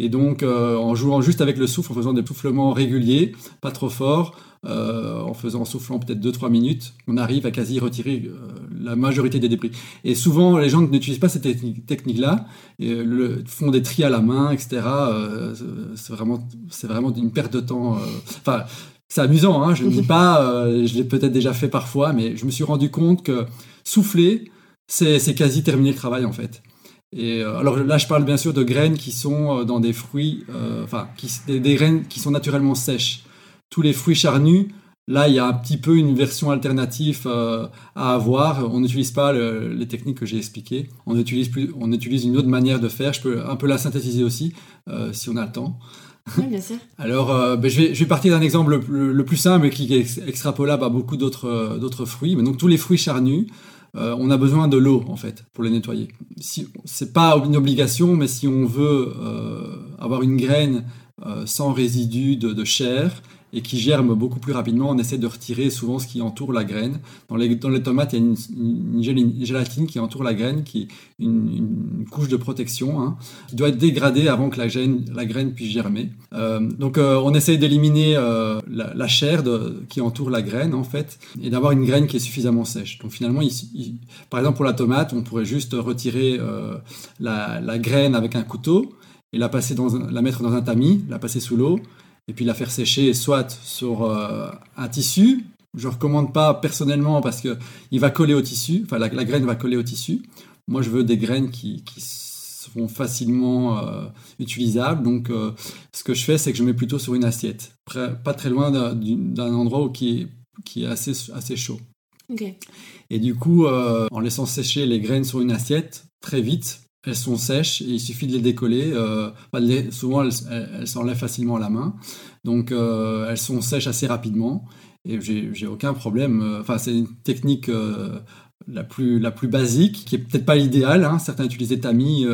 [SPEAKER 2] Et donc, euh, en jouant juste avec le souffle, en faisant des soufflements réguliers, pas trop forts, euh, en faisant en soufflant peut-être 2-3 minutes, on arrive à quasi retirer euh, la majorité des débris. Et souvent, les gens n'utilisent pas cette technique-là, le, font des tris à la main, etc. c'est vraiment, vraiment une perte de temps. Enfin, c'est amusant, hein, je ne dis pas, je l'ai peut-être déjà fait parfois, mais je me suis rendu compte que souffler, c'est quasi terminer le travail en fait. Et euh, alors là, je parle bien sûr de graines qui sont euh, dans des fruits, euh, enfin, des, graines qui sont naturellement sèches. Tous les fruits charnus, là, il y a un petit peu une version alternative à avoir. On n'utilise pas les techniques que j'ai expliquées. On utilise, plus, on utilise une autre manière de faire. Je peux un peu la synthétiser aussi, si on a le temps.
[SPEAKER 1] Oui, bien sûr.
[SPEAKER 2] Alors, ben, je, vais, je, vais, partir d'un exemple le, plus simple qui est extrapolable à beaucoup d'autres fruits. Mais donc, tous les fruits charnus, euh, on a besoin de l'eau en fait pour les nettoyer. Si, c'est pas une obligation, mais si on veut euh, avoir une graine euh, sans résidus de, chair et qui germe beaucoup plus rapidement, on essaie de retirer souvent ce qui entoure la graine. Dans les, dans les tomates, il y a une, gélatine qui entoure la graine, qui est une, couche de protection, hein, qui doit être dégradée avant que la graine, la graine puisse germer. Euh, donc euh, on essaie d'éliminer euh, la, chair qui entoure la graine, en fait, et d'avoir une graine qui est suffisamment sèche. Donc finalement, par exemple pour la tomate, on pourrait juste retirer la, la, graine avec un couteau et la, passer dans la mettre dans un tamis, la passer sous l'eau, et puis la faire sécher soit sur euh, un tissu. Je ne recommande pas personnellement parce que il va coller au tissu, enfin la, graine va coller au tissu. Moi, je veux des graines qui, qui sont facilement euh, utilisables. Donc, euh, ce que je fais, c'est que je mets plutôt sur une assiette, pas très loin d'un endroit où qui est, qui est assez, assez chaud. Et du coup, en laissant sécher les graines sur une assiette, très vite, elles sont sèches et il suffit de les décoller. Euh, souvent, elles, s'enlèvent facilement à la main. Donc, euh, elles sont sèches assez rapidement et j'ai aucun problème. Euh, enfin, c'est une technique la, plus, la plus basique qui est peut-être pas l'idéal. Hein. Certains utilisent des tamis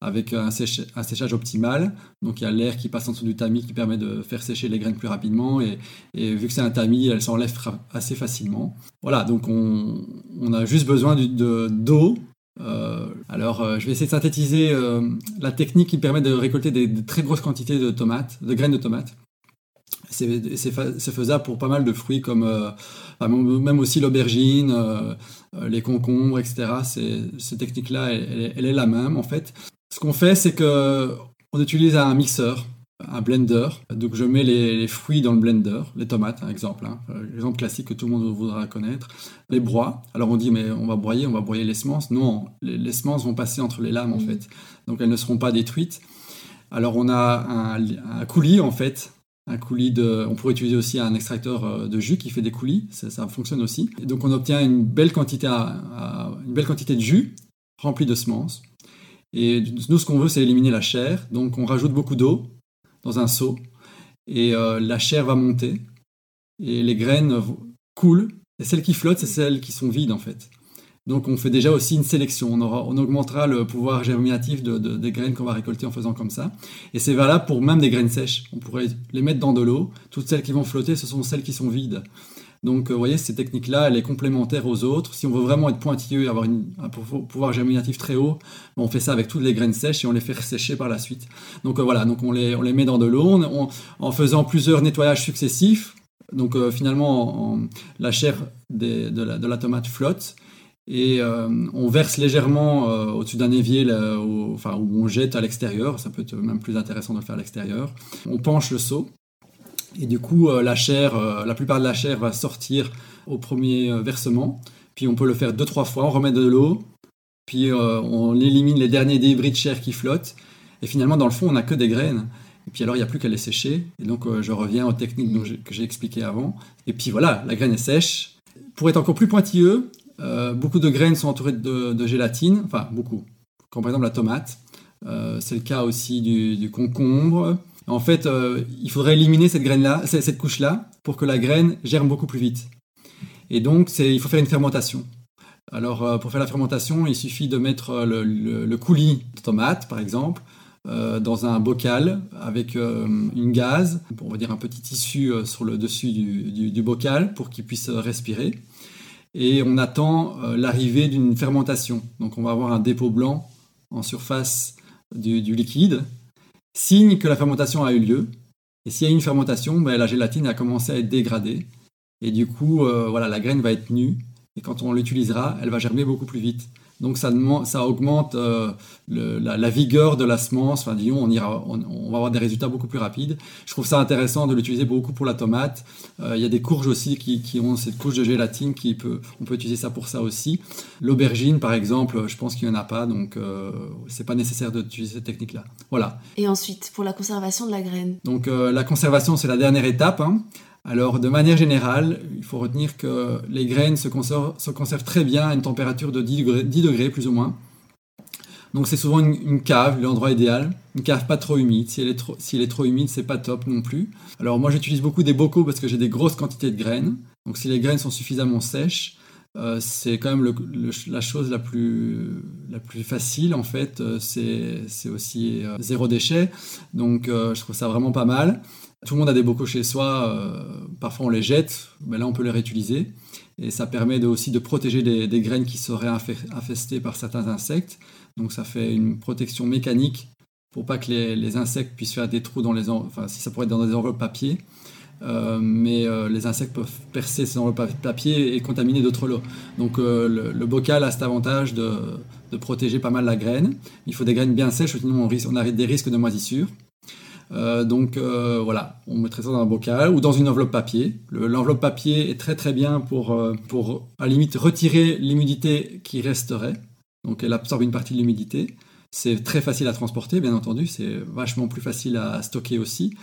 [SPEAKER 2] avec un, séchage optimal. Donc, il y a l'air qui passe en dessous du tamis qui permet de faire sécher les graines plus rapidement. Et, vu que c'est un tamis, elles s'enlèvent assez facilement. Voilà, donc on, on a juste besoin d'eau euh, alors, euh, je vais essayer de synthétiser euh, la technique qui permet de récolter des, très grosses quantités de tomates, de graines de tomates. C'est faisable pour pas mal de fruits comme même aussi l'aubergine, les concombres, etc. Cette technique-là, elle, elle, est la même en fait. Ce qu'on fait, c'est que on utilise un mixeur un blender. Donc je mets les, fruits dans le blender, les tomates, un exemple, hein, exemple classique que tout le monde voudra connaître. Les broies. Alors on dit mais on va broyer, on va broyer les semences. Non, les, semences vont passer entre les lames en mm. fait, donc elles ne seront pas détruites. Alors on a un, coulis en fait. Un coulis de, on pourrait utiliser aussi un extracteur euh, de jus qui fait des coulis, ça, fonctionne aussi. Et donc on obtient une belle quantité, une belle quantité de jus rempli de semences. Et nous, ce qu'on veut, c'est éliminer la chair. Donc, on rajoute beaucoup d'eau dans un seau et euh, la chair va monter et les graines coulent. Et celles qui flottent, c'est celles qui sont vides en fait. Donc on fait déjà aussi une sélection. On, aura, on augmentera le pouvoir germinatif de, des graines qu'on va récolter en faisant comme ça. Et c'est valable pour même des graines sèches. On pourrait les mettre dans de l'eau. Toutes celles qui vont flotter, ce sont celles qui sont vides. Donc, euh, vous voyez, cette technique-là, elle est complémentaire aux autres. Si on veut vraiment être pointilleux et avoir un pouvoir germinatif très haut, on fait ça avec toutes les graines sèches et on les fait sécher par la suite. Donc euh, voilà, donc on les, on les met dans de l'eau en faisant plusieurs nettoyages successifs. Donc euh, finalement, la chair de, la, tomate flotte et on verse légèrement au-dessus d'un évier enfin, où on jette à l'extérieur. Ça peut être même plus intéressant de le faire à l'extérieur. On penche le seau et du coup, euh, la chair, euh, la plupart de la chair va sortir au premier euh, versement. Puis on peut le faire deux, trois fois, on remet de l'eau, puis on élimine les derniers débris de chair qui flottent. Et finalement, dans le fond, on n'a que des graines. Et puis alors, il n'y a plus qu'à les sécher. Et donc, je reviens aux techniques que j'ai expliquées avant. Et puis voilà, la graine est sèche. Pour être encore plus pointilleux, beaucoup de graines sont entourées de, gélatine. Enfin, beaucoup. Comme par exemple la tomate. c'est le cas aussi du concombre. En fait, euh, il faudrait éliminer cette graine-là, cette couche-là, pour que la graine germe beaucoup plus vite. Et donc, il faut faire une fermentation. Alors, euh, pour faire la fermentation, il suffit de mettre euh, le, coulis de tomate, par exemple, dans un bocal avec une gaz, on va dire un petit tissu sur le dessus du, bocal pour qu'il puisse respirer. Et on attend l'arrivée d'une fermentation. Donc, on va avoir un dépôt blanc en surface du liquide signe que la fermentation a eu lieu. Et s'il y a une fermentation, ben, la gélatine a commencé à être dégradée. Et du coup, euh, voilà, la graine va être nue. Et quand on l'utilisera, elle va germer beaucoup plus vite. Donc ça, ça augmente euh, la, vigueur de la semence. Enfin, disons, on, ira, on, va avoir des résultats beaucoup plus rapides. Je trouve ça intéressant de l'utiliser beaucoup pour la tomate. Euh, il y a des courges aussi qui, ont cette couche de gélatine qui peut, on peut utiliser ça pour ça aussi. L'aubergine, par exemple, je pense qu'il n'y en a pas, donc euh, c'est pas nécessaire d'utiliser cette technique-là. Voilà.
[SPEAKER 1] Et ensuite, pour la conservation de la graine.
[SPEAKER 2] Donc la conservation, c'est la dernière étape. Hein. Alors, de manière générale, il faut retenir que les graines se conservent, très bien à une température de 10 degrés, plus ou moins. Donc, c'est souvent une, cave, l'endroit idéal. Une cave pas trop humide. Si elle est trop, si elle est humide, c'est pas top non plus. Alors, moi, j'utilise beaucoup des bocaux parce que j'ai des grosses quantités de graines. Donc, si les graines sont suffisamment sèches, euh, c'est quand même la chose la plus, la plus facile en fait. Euh, c'est aussi euh, zéro déchet. Donc, je trouve ça vraiment pas mal. Tout le monde a des bocaux chez soi, euh, parfois on les jette, mais là on peut les réutiliser. Et ça permet aussi de protéger des, graines qui seraient infestées par certains insectes. Donc ça fait une protection mécanique pour pas que les, insectes puissent faire des trous dans les enfin si ça pourrait être dans des enveloppes papier. Euh, mais euh, les insectes peuvent percer ces enveloppes papier et contaminer d'autres lots. Donc le, bocal a cet avantage de, protéger pas mal la graine. Il faut des graines bien sèches, sinon on, risque, des risques de moisissure. Euh, donc euh, voilà, on mettrait ça dans un bocal ou dans une enveloppe papier. L'enveloppe papier est très très bien pour, euh, pour à la limite retirer l'humidité qui resterait. Donc elle absorbe une partie de l'humidité. C'est très facile à transporter, bien entendu. C'est vachement plus facile à stocker aussi.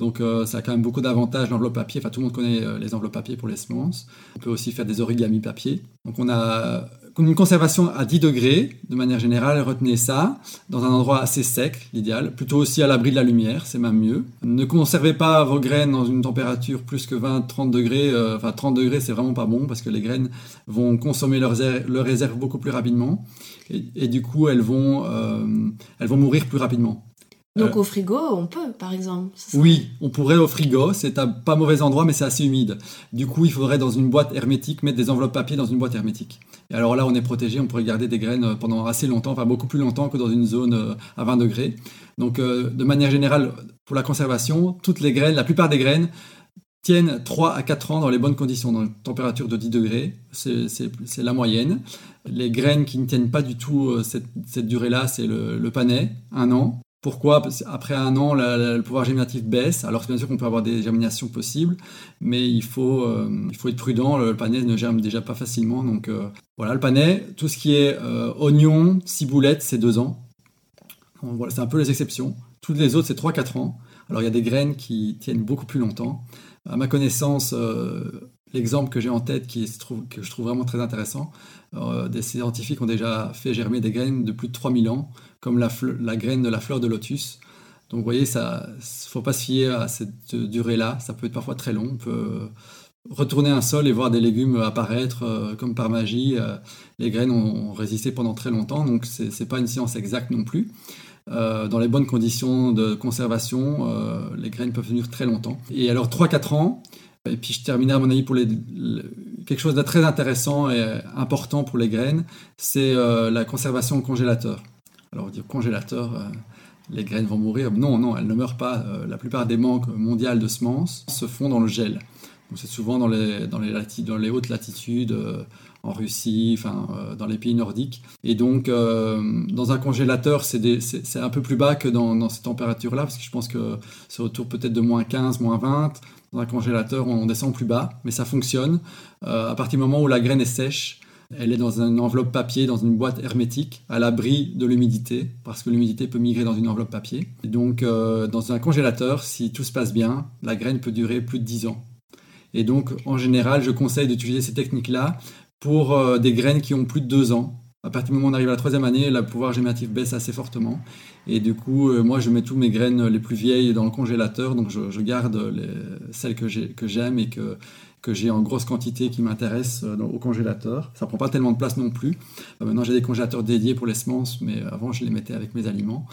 [SPEAKER 2] Donc ça a quand même beaucoup d'avantages l'enveloppe papier. Enfin tout le monde connaît les enveloppes papier pour les semences. On peut aussi faire des origamis papier. Donc on a une conservation à 10 degrés, de manière générale, retenez ça, dans un endroit assez sec, l'idéal, plutôt aussi à l'abri de la lumière, c'est même mieux. Ne conservez pas vos graines dans une température plus que 20-30 degrés, euh, enfin 30 degrés c'est vraiment pas bon parce que les graines vont consommer leurs, réserves beaucoup plus rapidement et, du coup euh, elles vont mourir plus rapidement.
[SPEAKER 1] Donc au frigo, on peut, par exemple.
[SPEAKER 2] Oui, on pourrait au frigo. C'est à pas mauvais endroit, mais c'est assez humide. Du coup, il faudrait dans une boîte hermétique mettre des enveloppes papier dans une boîte hermétique. Et alors là, on est protégé. On pourrait garder des graines pendant assez longtemps, enfin beaucoup plus longtemps que dans une zone à 20 degrés. Donc, de manière générale, pour la conservation, toutes les graines, la plupart des graines tiennent 3 à 4 ans dans les bonnes conditions, dans une température de 10 degrés, c'est la moyenne. Les graines qui ne tiennent pas du tout euh, cette, durée-là, c'est le, le, panais, un an. Pourquoi? Après un an, le pouvoir germinatif baisse. Alors bien sûr qu'on peut avoir des germinations possibles, mais il faut, euh, il faut être prudent. Le, panais ne germe déjà pas facilement. Donc euh, voilà, le panais, tout ce qui est oignon, ciboulette, c'est 2 ans. voilà, c'est un peu les exceptions. Toutes les autres, c'est 3-4 ans. Alors il y a des graines qui tiennent beaucoup plus longtemps. À ma connaissance, euh, l'exemple que j'ai en tête, qui que je trouve vraiment très intéressant, euh, des scientifiques ont déjà fait germer des graines de plus de 3000 ans, comme la, graine de la fleur de lotus. Donc vous voyez, ne faut pas se fier à cette durée-là, ça peut être parfois très long. On peut retourner un sol et voir des légumes apparaître euh, comme par magie. les graines ont, résisté pendant très longtemps, donc ce n'est pas une science exacte non plus. Euh, dans les bonnes conditions de conservation, euh, les graines peuvent tenir très longtemps. Et alors 3-4 ans, et puis je terminerai à mon avis pour quelque chose de très intéressant et important pour les graines, c'est euh, la conservation au congélateur. Alors dire congélateur, les graines vont mourir. Non, non, elles ne meurent pas. la plupart des manques mondiales de semences se font dans le gel. C'est souvent dans les, dans les, hautes latitudes, en Russie, enfin, euh, dans les pays nordiques. Et donc, euh, dans un congélateur, c'est un peu plus bas que dans, ces températures-là, parce que je pense que c'est autour peut-être de moins 15, moins 20. Dans un congélateur, on descend plus bas, mais ça fonctionne. Euh, à partir du moment où la graine est sèche, elle est dans une enveloppe papier, dans une boîte hermétique, à l'abri de l'humidité, parce que l'humidité peut migrer dans une enveloppe papier. Et donc, dans un congélateur, si tout se passe bien, la graine peut durer plus de 10 ans. Et donc, en général, je conseille d'utiliser ces techniques-là pour euh, des graines qui ont plus de deux ans. À partir du moment où on arrive à la troisième année, le pouvoir germinatif baisse assez fortement. Et du coup, euh, moi, je mets toutes mes graines les plus vieilles dans le congélateur. Donc, je, garde celles que j'aime et que, que j'ai en grosse quantité qui m'intéressent euh, au congélateur. Ça prend pas tellement de place non plus. maintenant, j'ai des congélateurs dédiés pour les semences, mais avant, je les mettais avec mes aliments.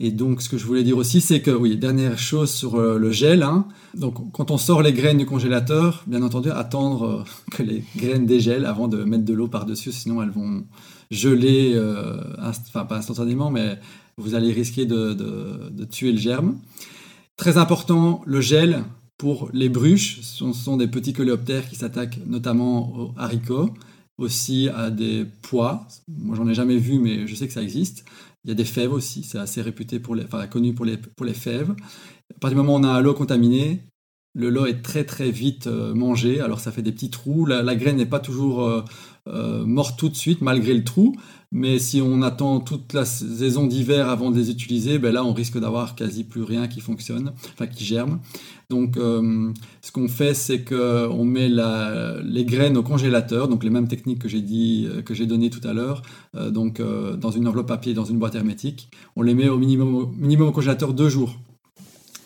[SPEAKER 2] Et donc, ce que je voulais dire aussi, c'est que, oui, dernière chose sur euh, le gel. Hein. Donc, quand on sort les graines du congélateur, bien entendu, attendre euh, que les graines dégèlent avant de mettre de l'eau par-dessus, sinon elles vont geler, euh, enfin pas instantanément, mais vous allez risquer de, tuer le germe. Très important, le gel pour les bruches. Ce sont des petits coléoptères qui s'attaquent notamment aux haricots, aussi à des pois. Moi, j'en ai jamais vu, mais je sais que ça existe. Il y a des fèves aussi, c'est assez réputé pour les, enfin, connu pour les, pour les fèves. À partir du moment où on a un lot contaminé, le lot est très très vite euh, mangé, alors ça fait des petits trous. La, graine n'est pas toujours euh, euh, tout de suite malgré le trou, mais si on attend toute la saison d'hiver avant de les utiliser, ben là on risque d'avoir quasi plus rien qui fonctionne, enfin qui germe. Donc ce qu'on fait, c'est qu'on met les graines au congélateur, donc les mêmes techniques que j'ai dit, que j'ai données tout à l'heure, donc dans une enveloppe papier, dans une boîte hermétique. On les met au minimum, minimum au congélateur deux jours.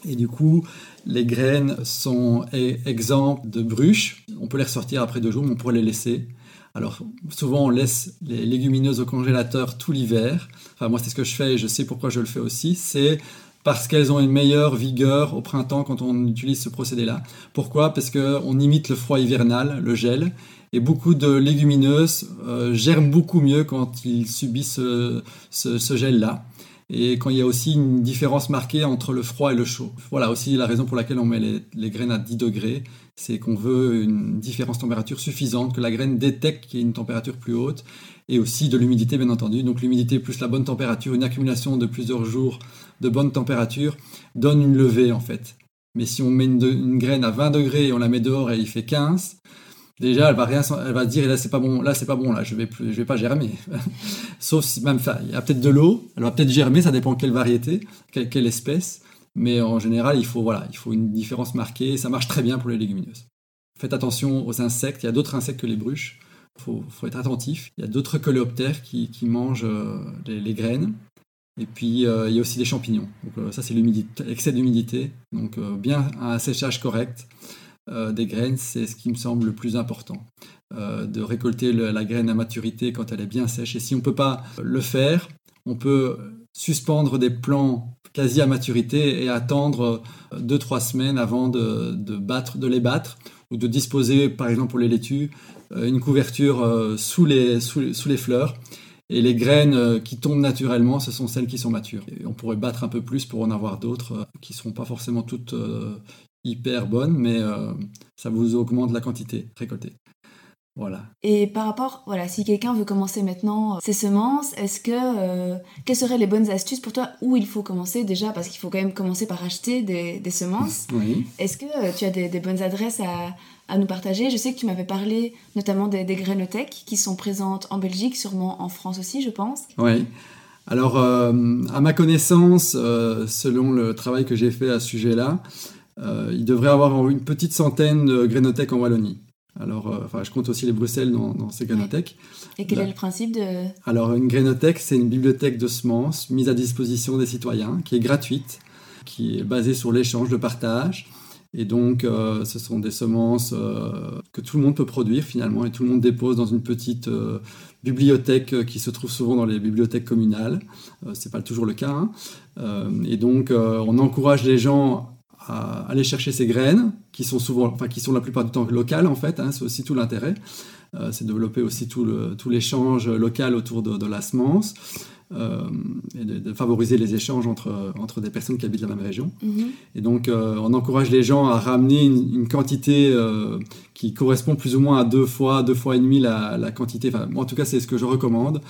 [SPEAKER 2] Et du coup, les graines sont exemptes de bruches. On peut les ressortir après deux jours, mais on pourrait les laisser. Alors, souvent, on laisse les légumineuses au congélateur tout l'hiver. Enfin, moi, c'est ce que je fais et je sais pourquoi je le fais aussi. C'est parce qu'elles ont une meilleure vigueur au printemps quand on utilise ce procédé-là. Pourquoi? Parce qu'on imite le froid hivernal, le gel, et beaucoup de légumineuses euh, germent beaucoup mieux quand ils subissent ce gel-là et quand il y a aussi une différence marquée entre le froid et le chaud. Voilà aussi la raison pour laquelle on met les, graines à 10 degrés, c'est qu'on veut une différence de température suffisante, que la graine détecte qu'il y a une température plus haute, et aussi de l'humidité bien entendu. Donc l'humidité plus la bonne température, une accumulation de plusieurs jours de bonne température donne une levée en fait. Mais si on met une, graine à 20 degrés et on la met dehors et il fait 15, déjà elle va rien elle va dire là c'est pas bon là c'est pas bon là je vais plus je vais pas germer sauf si même il y a peut-être de l'eau elle va peut-être germer ça dépend quelle variété quelle, espèce mais en général il faut voilà il faut une différence marquée ça marche très bien pour les légumineuses. Faites attention aux insectes. Il y a d'autres insectes que les bruches. Faut, faut être attentif. Il y a d'autres coléoptères qui, qui mangent euh, les, graines. Et puis euh, il y a aussi des champignons. Donc euh, ça c'est l'humidité excès d'humidité. Donc bien un séchage correct des graines, c'est ce qui me semble le plus important. De récolter la graine à maturité quand elle est bien sèche. Et si on ne peut pas le faire, on peut suspendre des plants quasi à maturité et attendre 2-3 semaines avant de, les battre ou de disposer, par exemple pour les laitues, une couverture sous les, sous, sous les fleurs. Et les graines qui tombent naturellement, ce sont celles qui sont matures. Et on pourrait battre un peu plus pour en avoir d'autres qui ne seront pas forcément toutes hyper bonnes, mais ça vous augmente la quantité récoltée. Voilà.
[SPEAKER 3] Et par rapport, voilà, si quelqu'un veut commencer maintenant euh, ses semences, est-ce que euh, quelles seraient les bonnes astuces pour toi où il faut commencer déjà? Parce qu'il faut quand même commencer par acheter des, semences.
[SPEAKER 2] Oui.
[SPEAKER 3] Est-ce que euh, tu as des, bonnes adresses à, à, nous partager? Je sais que tu m'avais parlé notamment des, des grainothèques qui sont présentes en Belgique, sûrement en France aussi, je pense.
[SPEAKER 2] Oui. Alors, à ma connaissance, selon le travail que j'ai fait à ce sujet-là, il devrait y avoir une petite centaine de grainothèques en Wallonie. Alors, euh, enfin, je compte aussi les Bruxelles dans, ces grainothèques.
[SPEAKER 3] Et quel est le principe de...
[SPEAKER 2] Alors, une grainothèque, c'est une bibliothèque de semences mise à disposition des citoyens, qui est gratuite, qui est basée sur l'échange, le partage. Et donc, euh, ce sont des semences euh, que tout le monde peut produire finalement, et tout le monde dépose dans une petite bibliothèque qui se trouve souvent dans les bibliothèques communales. c'est pas toujours le cas. Hein. et donc, on encourage les gens à aller chercher ces graines, qui sont souvent, enfin qui sont la plupart du temps locales en fait, hein, c'est aussi tout l'intérêt. Euh, c'est développer aussi tout, l'échange local autour de, de la semence. Euh, et de, favoriser les échanges entre, entre des personnes qui habitent la même région.
[SPEAKER 3] Mhm.
[SPEAKER 2] Et donc, euh, on encourage les gens à ramener une, quantité euh, qui correspond plus ou moins à deux fois, deux fois et demi la, la quantité. Enfin, en tout cas, c'est ce que je recommande.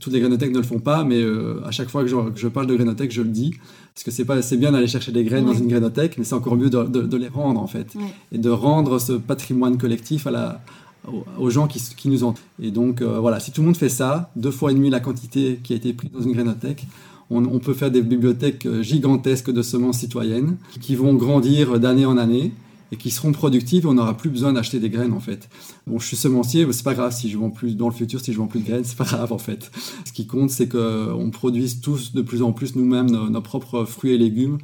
[SPEAKER 2] Toutes les grainothèques ne le font pas, mais à chaque fois que je, je, parle de grainothèques, je le dis. Parce que c'est pas c'est bien d'aller chercher des graines dans une grainothèque, mais c'est encore mieux de, de, les rendre, en fait. Et de rendre ce patrimoine collectif à la, aux gens qui, qui nous entourent. Et donc euh, voilà, si tout le monde fait ça, deux fois et demi la quantité qui a été prise dans une grainothèque, on, on, peut faire des bibliothèques euh, gigantesques de semences citoyennes qui vont grandir d'année en année et qui seront productives. On n'aura plus besoin d'acheter des graines en fait. Bon, je suis semencier, c'est pas grave si je vends plus dans le futur, si je vends plus de graines, c'est pas grave en fait. Ce qui compte, c'est qu'on produise tous de plus en plus nous-mêmes nos, propres fruits et légumes.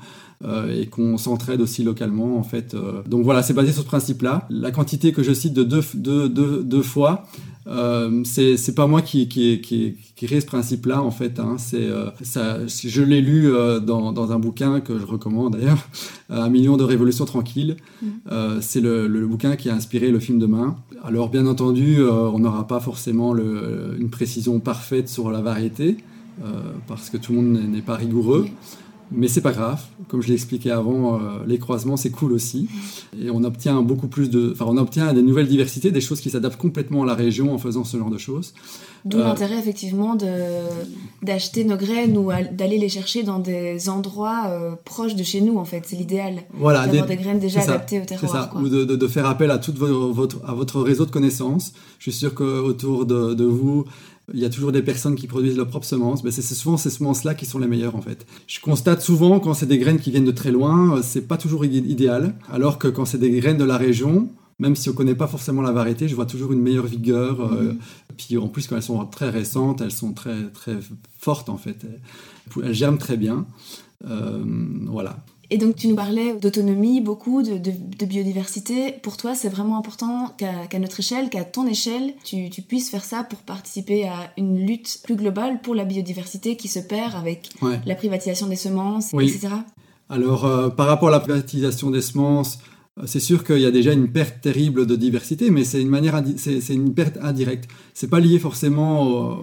[SPEAKER 2] Euh, et qu'on s'entraide aussi localement en fait. Euh. donc voilà, c'est basé sur ce principe-là. La quantité que je cite de deux, deux, deux, deux fois, euh, c'est pas moi qui, qui, qui, qui crée ce principe-là, en fait. Hein. C'est euh, ça, je l'ai lu euh, dans, dans, un bouquin que je recommande d'ailleurs, Un million de révolutions tranquilles. Mm. Euh, c'est le, le, bouquin qui a inspiré le film Demain. Alors, bien entendu, on n'aura pas forcément le, une précision parfaite sur la variété, parce que tout le monde n'est pas rigoureux. Mais c'est pas grave, comme je l'ai expliqué avant, euh, les croisements c'est cool aussi. Et on obtient beaucoup plus de. Enfin, on obtient des nouvelles diversités, des choses qui s'adaptent complètement à la région en faisant ce genre de choses.
[SPEAKER 3] D'où euh, l'intérêt effectivement d'acheter nos graines ou d'aller les chercher dans des endroits euh, proches de chez nous en fait, c'est l'idéal.
[SPEAKER 2] Voilà,
[SPEAKER 3] d'avoir des, graines déjà adaptées au terroir.
[SPEAKER 2] Ça. Ou de, de, faire appel à tout votre, à votre réseau de connaissances. Je suis sûr qu'autour de, de vous, il y a toujours des personnes qui produisent leurs propres semences. mais c'est souvent ces semences-là qui sont les meilleures en fait. Je constate souvent quand c'est des graines qui viennent de très loin, euh, c'est pas toujours idéal. Alors que quand c'est des graines de la région, même si on connaît pas forcément la variété, je vois toujours une meilleure vigueur. Euh, mhm. puis en plus, quand elles sont très récentes, elles sont très très fortes en fait. Elles germent très bien. Euh, voilà.
[SPEAKER 3] Et donc tu nous parlais d'autonomie, beaucoup de, de, biodiversité. Pour toi, c'est vraiment important qu'à notre échelle, qu'à ton échelle, tu, tu, puisses faire ça pour participer à une lutte plus globale pour la biodiversité qui se perd avec la privatisation des semences, etc.
[SPEAKER 2] Alors euh, par rapport à la privatisation des semences, euh, c'est sûr qu'il y a déjà une perte terrible de diversité, mais c'est une manière, c'est une perte indirecte. C'est pas lié forcément euh,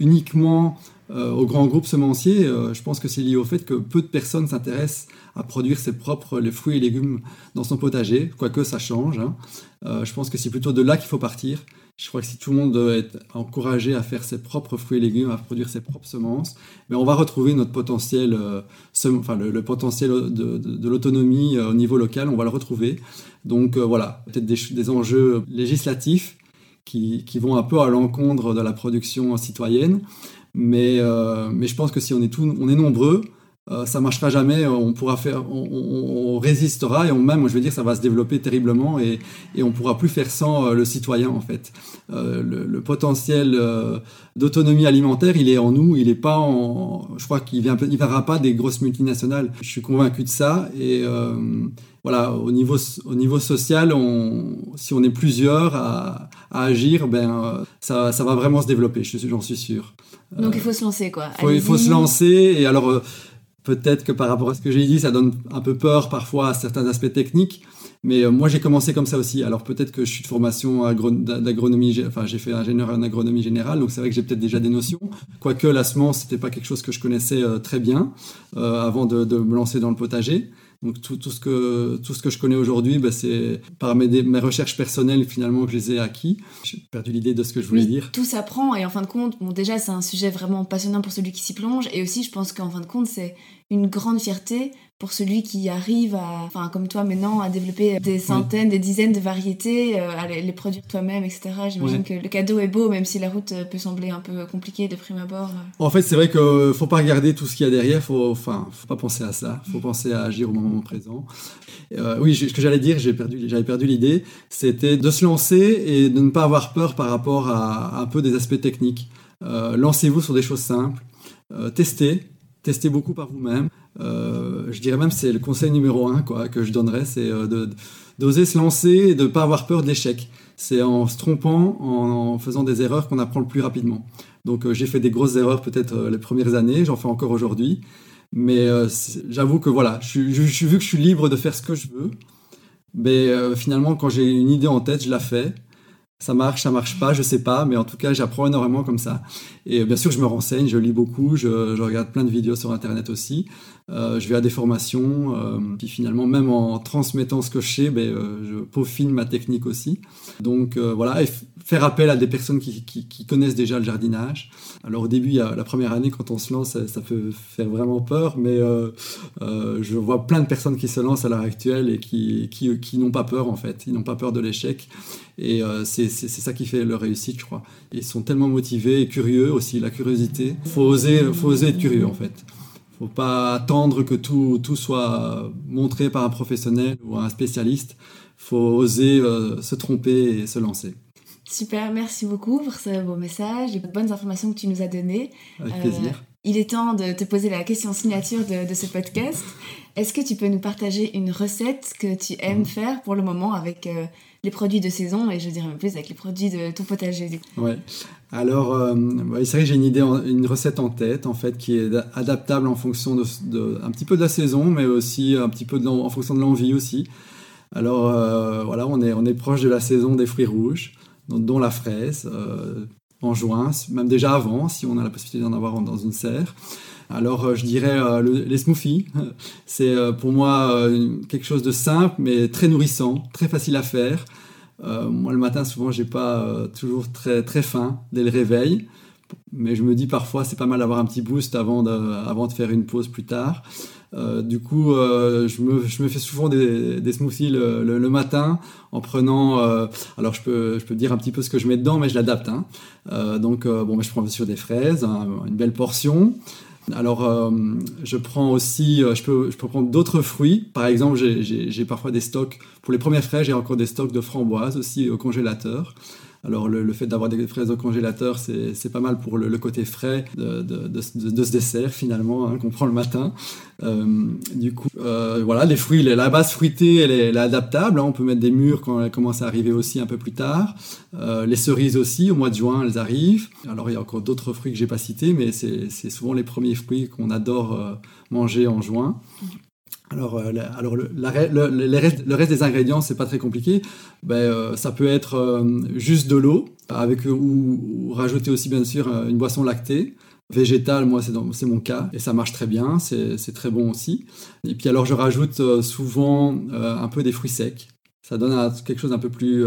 [SPEAKER 2] uniquement euh, aux grands groupes semenciers. je pense que c'est lié au fait que peu de personnes s'intéressent à produire ses propres les fruits et légumes dans son potager, quoique ça change. Hein. je pense que c'est plutôt de là qu'il faut partir. Je crois que si tout le monde être encouragé à faire ses propres fruits et légumes, à produire ses propres semences, mais on va retrouver notre potentiel, euh, enfin le, potentiel de, l'autonomie euh, au niveau local, on va le retrouver. Donc euh, voilà, peut-être des, enjeux législatifs qui, vont un peu à l'encontre de la production citoyenne, mais, mais je pense que si on est, tout, on est nombreux, euh, ça marchera jamais, on pourra faire, on, résistera et on, même, je veux dire, ça va se développer terriblement et, et on pourra plus faire sans euh, le citoyen en fait. Euh, le, potentiel d'autonomie alimentaire, il est en nous, il est pas en, je crois qu'il vient, il viendra pas des grosses multinationales. Je suis convaincu de ça et voilà, au niveau, au niveau social, on, si on est plusieurs à, à agir, ben ça, ça va vraiment se développer, j'en suis sûr.
[SPEAKER 3] Donc il faut se lancer quoi.
[SPEAKER 2] il faut se lancer et alors Peut-être que par rapport à ce que j'ai dit, ça donne un peu peur parfois à certains aspects techniques. Mais euh, moi, j'ai commencé comme ça aussi. Alors peut-être que je suis de formation d'agronomie, enfin j'ai fait ingénieur en agronomie générale, donc c'est vrai que j'ai peut-être déjà des notions. Quoique la semence, c'était pas quelque chose que je connaissais euh, très bien euh, avant de, de, me lancer dans le potager. Donc tout, tout, ce que tout ce que je connais aujourd'hui, bah, c'est par mes, mes, recherches personnelles finalement que je les ai acquis. J'ai perdu l'idée de ce que je voulais dire.
[SPEAKER 3] Tout s'apprend et en fin de compte, bon déjà c'est un sujet vraiment passionnant pour celui qui s'y plonge et aussi je pense qu'en fin de compte c'est une grande fierté pour celui qui arrive à, enfin comme toi maintenant, à développer des centaines, des dizaines de variétés, euh, à les, produire toi-même, etc. J'imagine que le cadeau est beau, même si la route peut sembler un peu compliquée de prime abord.
[SPEAKER 2] En fait, c'est vrai qu'il faut pas regarder tout ce qu'il y a derrière, faut, enfin, faut pas penser à ça, faut penser à agir au moment présent. Euh, oui, ce que j'allais dire, j'ai perdu, j'avais perdu l'idée, c'était de se lancer et de ne pas avoir peur par rapport à, un peu des aspects techniques. Euh, lancez-vous sur des choses simples, testez, testez beaucoup par vous-même. Euh, je dirais même c'est le conseil numéro un quoi, que je donnerais, c'est euh, d'oser se lancer et de ne pas avoir peur de l'échec. C'est en se trompant, en, faisant des erreurs qu'on apprend le plus rapidement. Donc euh, j'ai fait des grosses erreurs peut-être les premières années, j'en fais encore aujourd'hui. Mais j'avoue que voilà, je, je, vu que je suis libre de faire ce que je veux, mais finalement quand j'ai une idée en tête, je la fais ça marche, ça marche pas, je sais pas, mais en tout cas, j'apprends énormément comme ça. Et bien sûr, je me renseigne, je lis beaucoup, je, je regarde plein de vidéos sur Internet aussi, euh, je vais à des formations, euh, puis finalement, même en transmettant ce que je sais, ben, euh, je peaufine ma technique aussi. Donc voilà, et faire appel à des personnes qui, connaissent déjà le jardinage. Alors au début, la première année, quand on se lance, ça, ça peut faire vraiment peur, mais je vois plein de personnes qui se lancent à l'heure actuelle et qui, n'ont pas peur en fait, ils n'ont pas peur de l'échec. Et c'est ça qui fait leur réussite, je crois. Ils sont tellement motivés et curieux aussi, la curiosité. Faut oser, faut oser être curieux en fait. Faut pas attendre que tout, tout soit montré par un professionnel ou un spécialiste. Faut oser euh, se tromper et se lancer.
[SPEAKER 3] Super, merci beaucoup pour ce beau message et de bonnes informations que tu nous as données.
[SPEAKER 2] Avec plaisir. Euh,
[SPEAKER 3] il est temps de te poser la question signature de, de ce podcast. Est-ce que tu peux nous partager une recette que tu aimes mmh. faire pour le moment avec euh, les produits de saison et je dirais même plus avec les produits de ton potager.
[SPEAKER 2] Ouais. Alors, euh, c'est vrai que j'ai une idée, une recette en tête en fait qui est adaptable en fonction de, un petit peu de la saison, mais aussi un petit peu en fonction de l'envie aussi. Alors euh, voilà, on est on est proche de la saison des fruits rouges, dont, la fraise. Euh, en juin, même déjà avant, si on a la possibilité d'en avoir dans une serre. Alors euh, je dirais les smoothies, c'est pour moi quelque chose de simple mais très nourrissant, très facile à faire. Moi le matin souvent j'ai pas toujours très très faim dès le réveil, mais je me dis parfois c'est pas mal d'avoir un petit boost avant de, avant de faire une pause plus tard. du coup, je, me, je, me, fais souvent des, smoothies le, matin en prenant. alors, je peux, je peux dire un petit peu ce que je mets dedans, mais je l'adapte. Hein. donc, bon, je prends sur des fraises, hein, une belle portion. Alors, euh, je prends aussi, euh, je, peux, je peux prendre d'autres fruits. Par exemple, j'ai parfois des stocks, pour les premières fraises, j'ai encore des stocks de framboises aussi au congélateur. Alors le, fait d'avoir des fraises au congélateur, c'est pas mal pour le, côté frais de, de, de, ce dessert finalement hein, qu'on prend le matin. Euh, du coup, euh, voilà, les fruits, la base fruitée, elle est, adaptable. Hein. on peut mettre des mûres quand elles commencent à arriver aussi un peu plus tard. Euh, les cerises aussi, au mois de juin, elles arrivent. Alors il y a encore d'autres fruits que j'ai pas cités, mais c'est souvent les premiers fruits qu'on adore manger en juin. Alors, euh, alors le, reste, des ingrédients, c'est pas très compliqué. Ben, euh, ça peut être euh, juste de l'eau, avec ou, rajouter aussi bien sûr une boisson lactée. Végétale, moi c'est mon cas, et ça marche très bien, c'est très bon aussi. Et puis alors je rajoute souvent un peu des fruits secs. Ça donne quelque chose d'un peu plus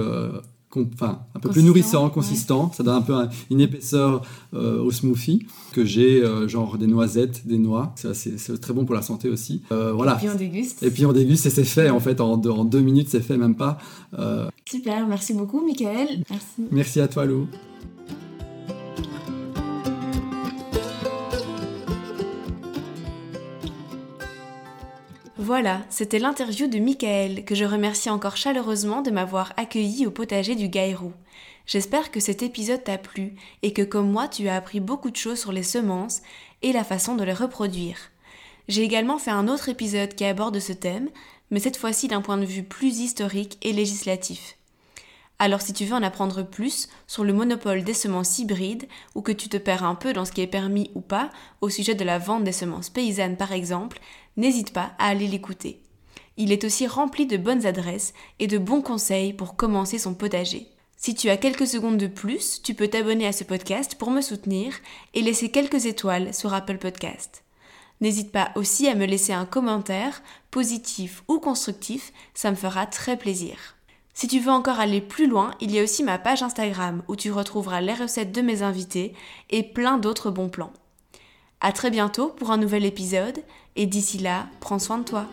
[SPEAKER 2] enfin, un peu plus nourrissant, consistant. Ça donne un peu une épaisseur euh, au smoothie que j'ai, euh, genre des noisettes, des noix. C'est très bon pour la santé aussi.
[SPEAKER 3] Euh, voilà. Et puis on déguste.
[SPEAKER 2] Et puis on déguste et c'est fait en fait en deux, en deux minutes, c'est fait même pas.
[SPEAKER 3] Super, merci beaucoup, Michael. Merci.
[SPEAKER 2] Merci à toi, Lou.
[SPEAKER 1] Voilà, c'était l'interview de Michael, que je remercie encore chaleureusement de m'avoir accueilli au potager du Gaïrou. J'espère que cet épisode t'a plu et que comme moi tu as appris beaucoup de choses sur les semences et la façon de les reproduire. J'ai également fait un autre épisode qui aborde ce thème, mais cette fois-ci d'un point de vue plus historique et législatif. Alors si tu veux en apprendre plus sur le monopole des semences hybrides ou que tu te perds un peu dans ce qui est permis ou pas au sujet de la vente des semences paysannes par exemple, n'hésite pas à aller l'écouter. Il est aussi rempli de bonnes adresses et de bons conseils pour commencer son potager. Si tu as quelques secondes de plus, tu peux t'abonner à ce podcast pour me soutenir et laisser quelques étoiles sur Apple Podcast. N'hésite pas aussi à me laisser un commentaire, positif ou constructif, ça me fera très plaisir. Si tu veux encore aller plus loin, il y a aussi ma page Instagram où tu retrouveras les recettes de mes invités et plein d'autres bons plans. À très bientôt pour un nouvel épisode et d'ici là, prends soin de toi.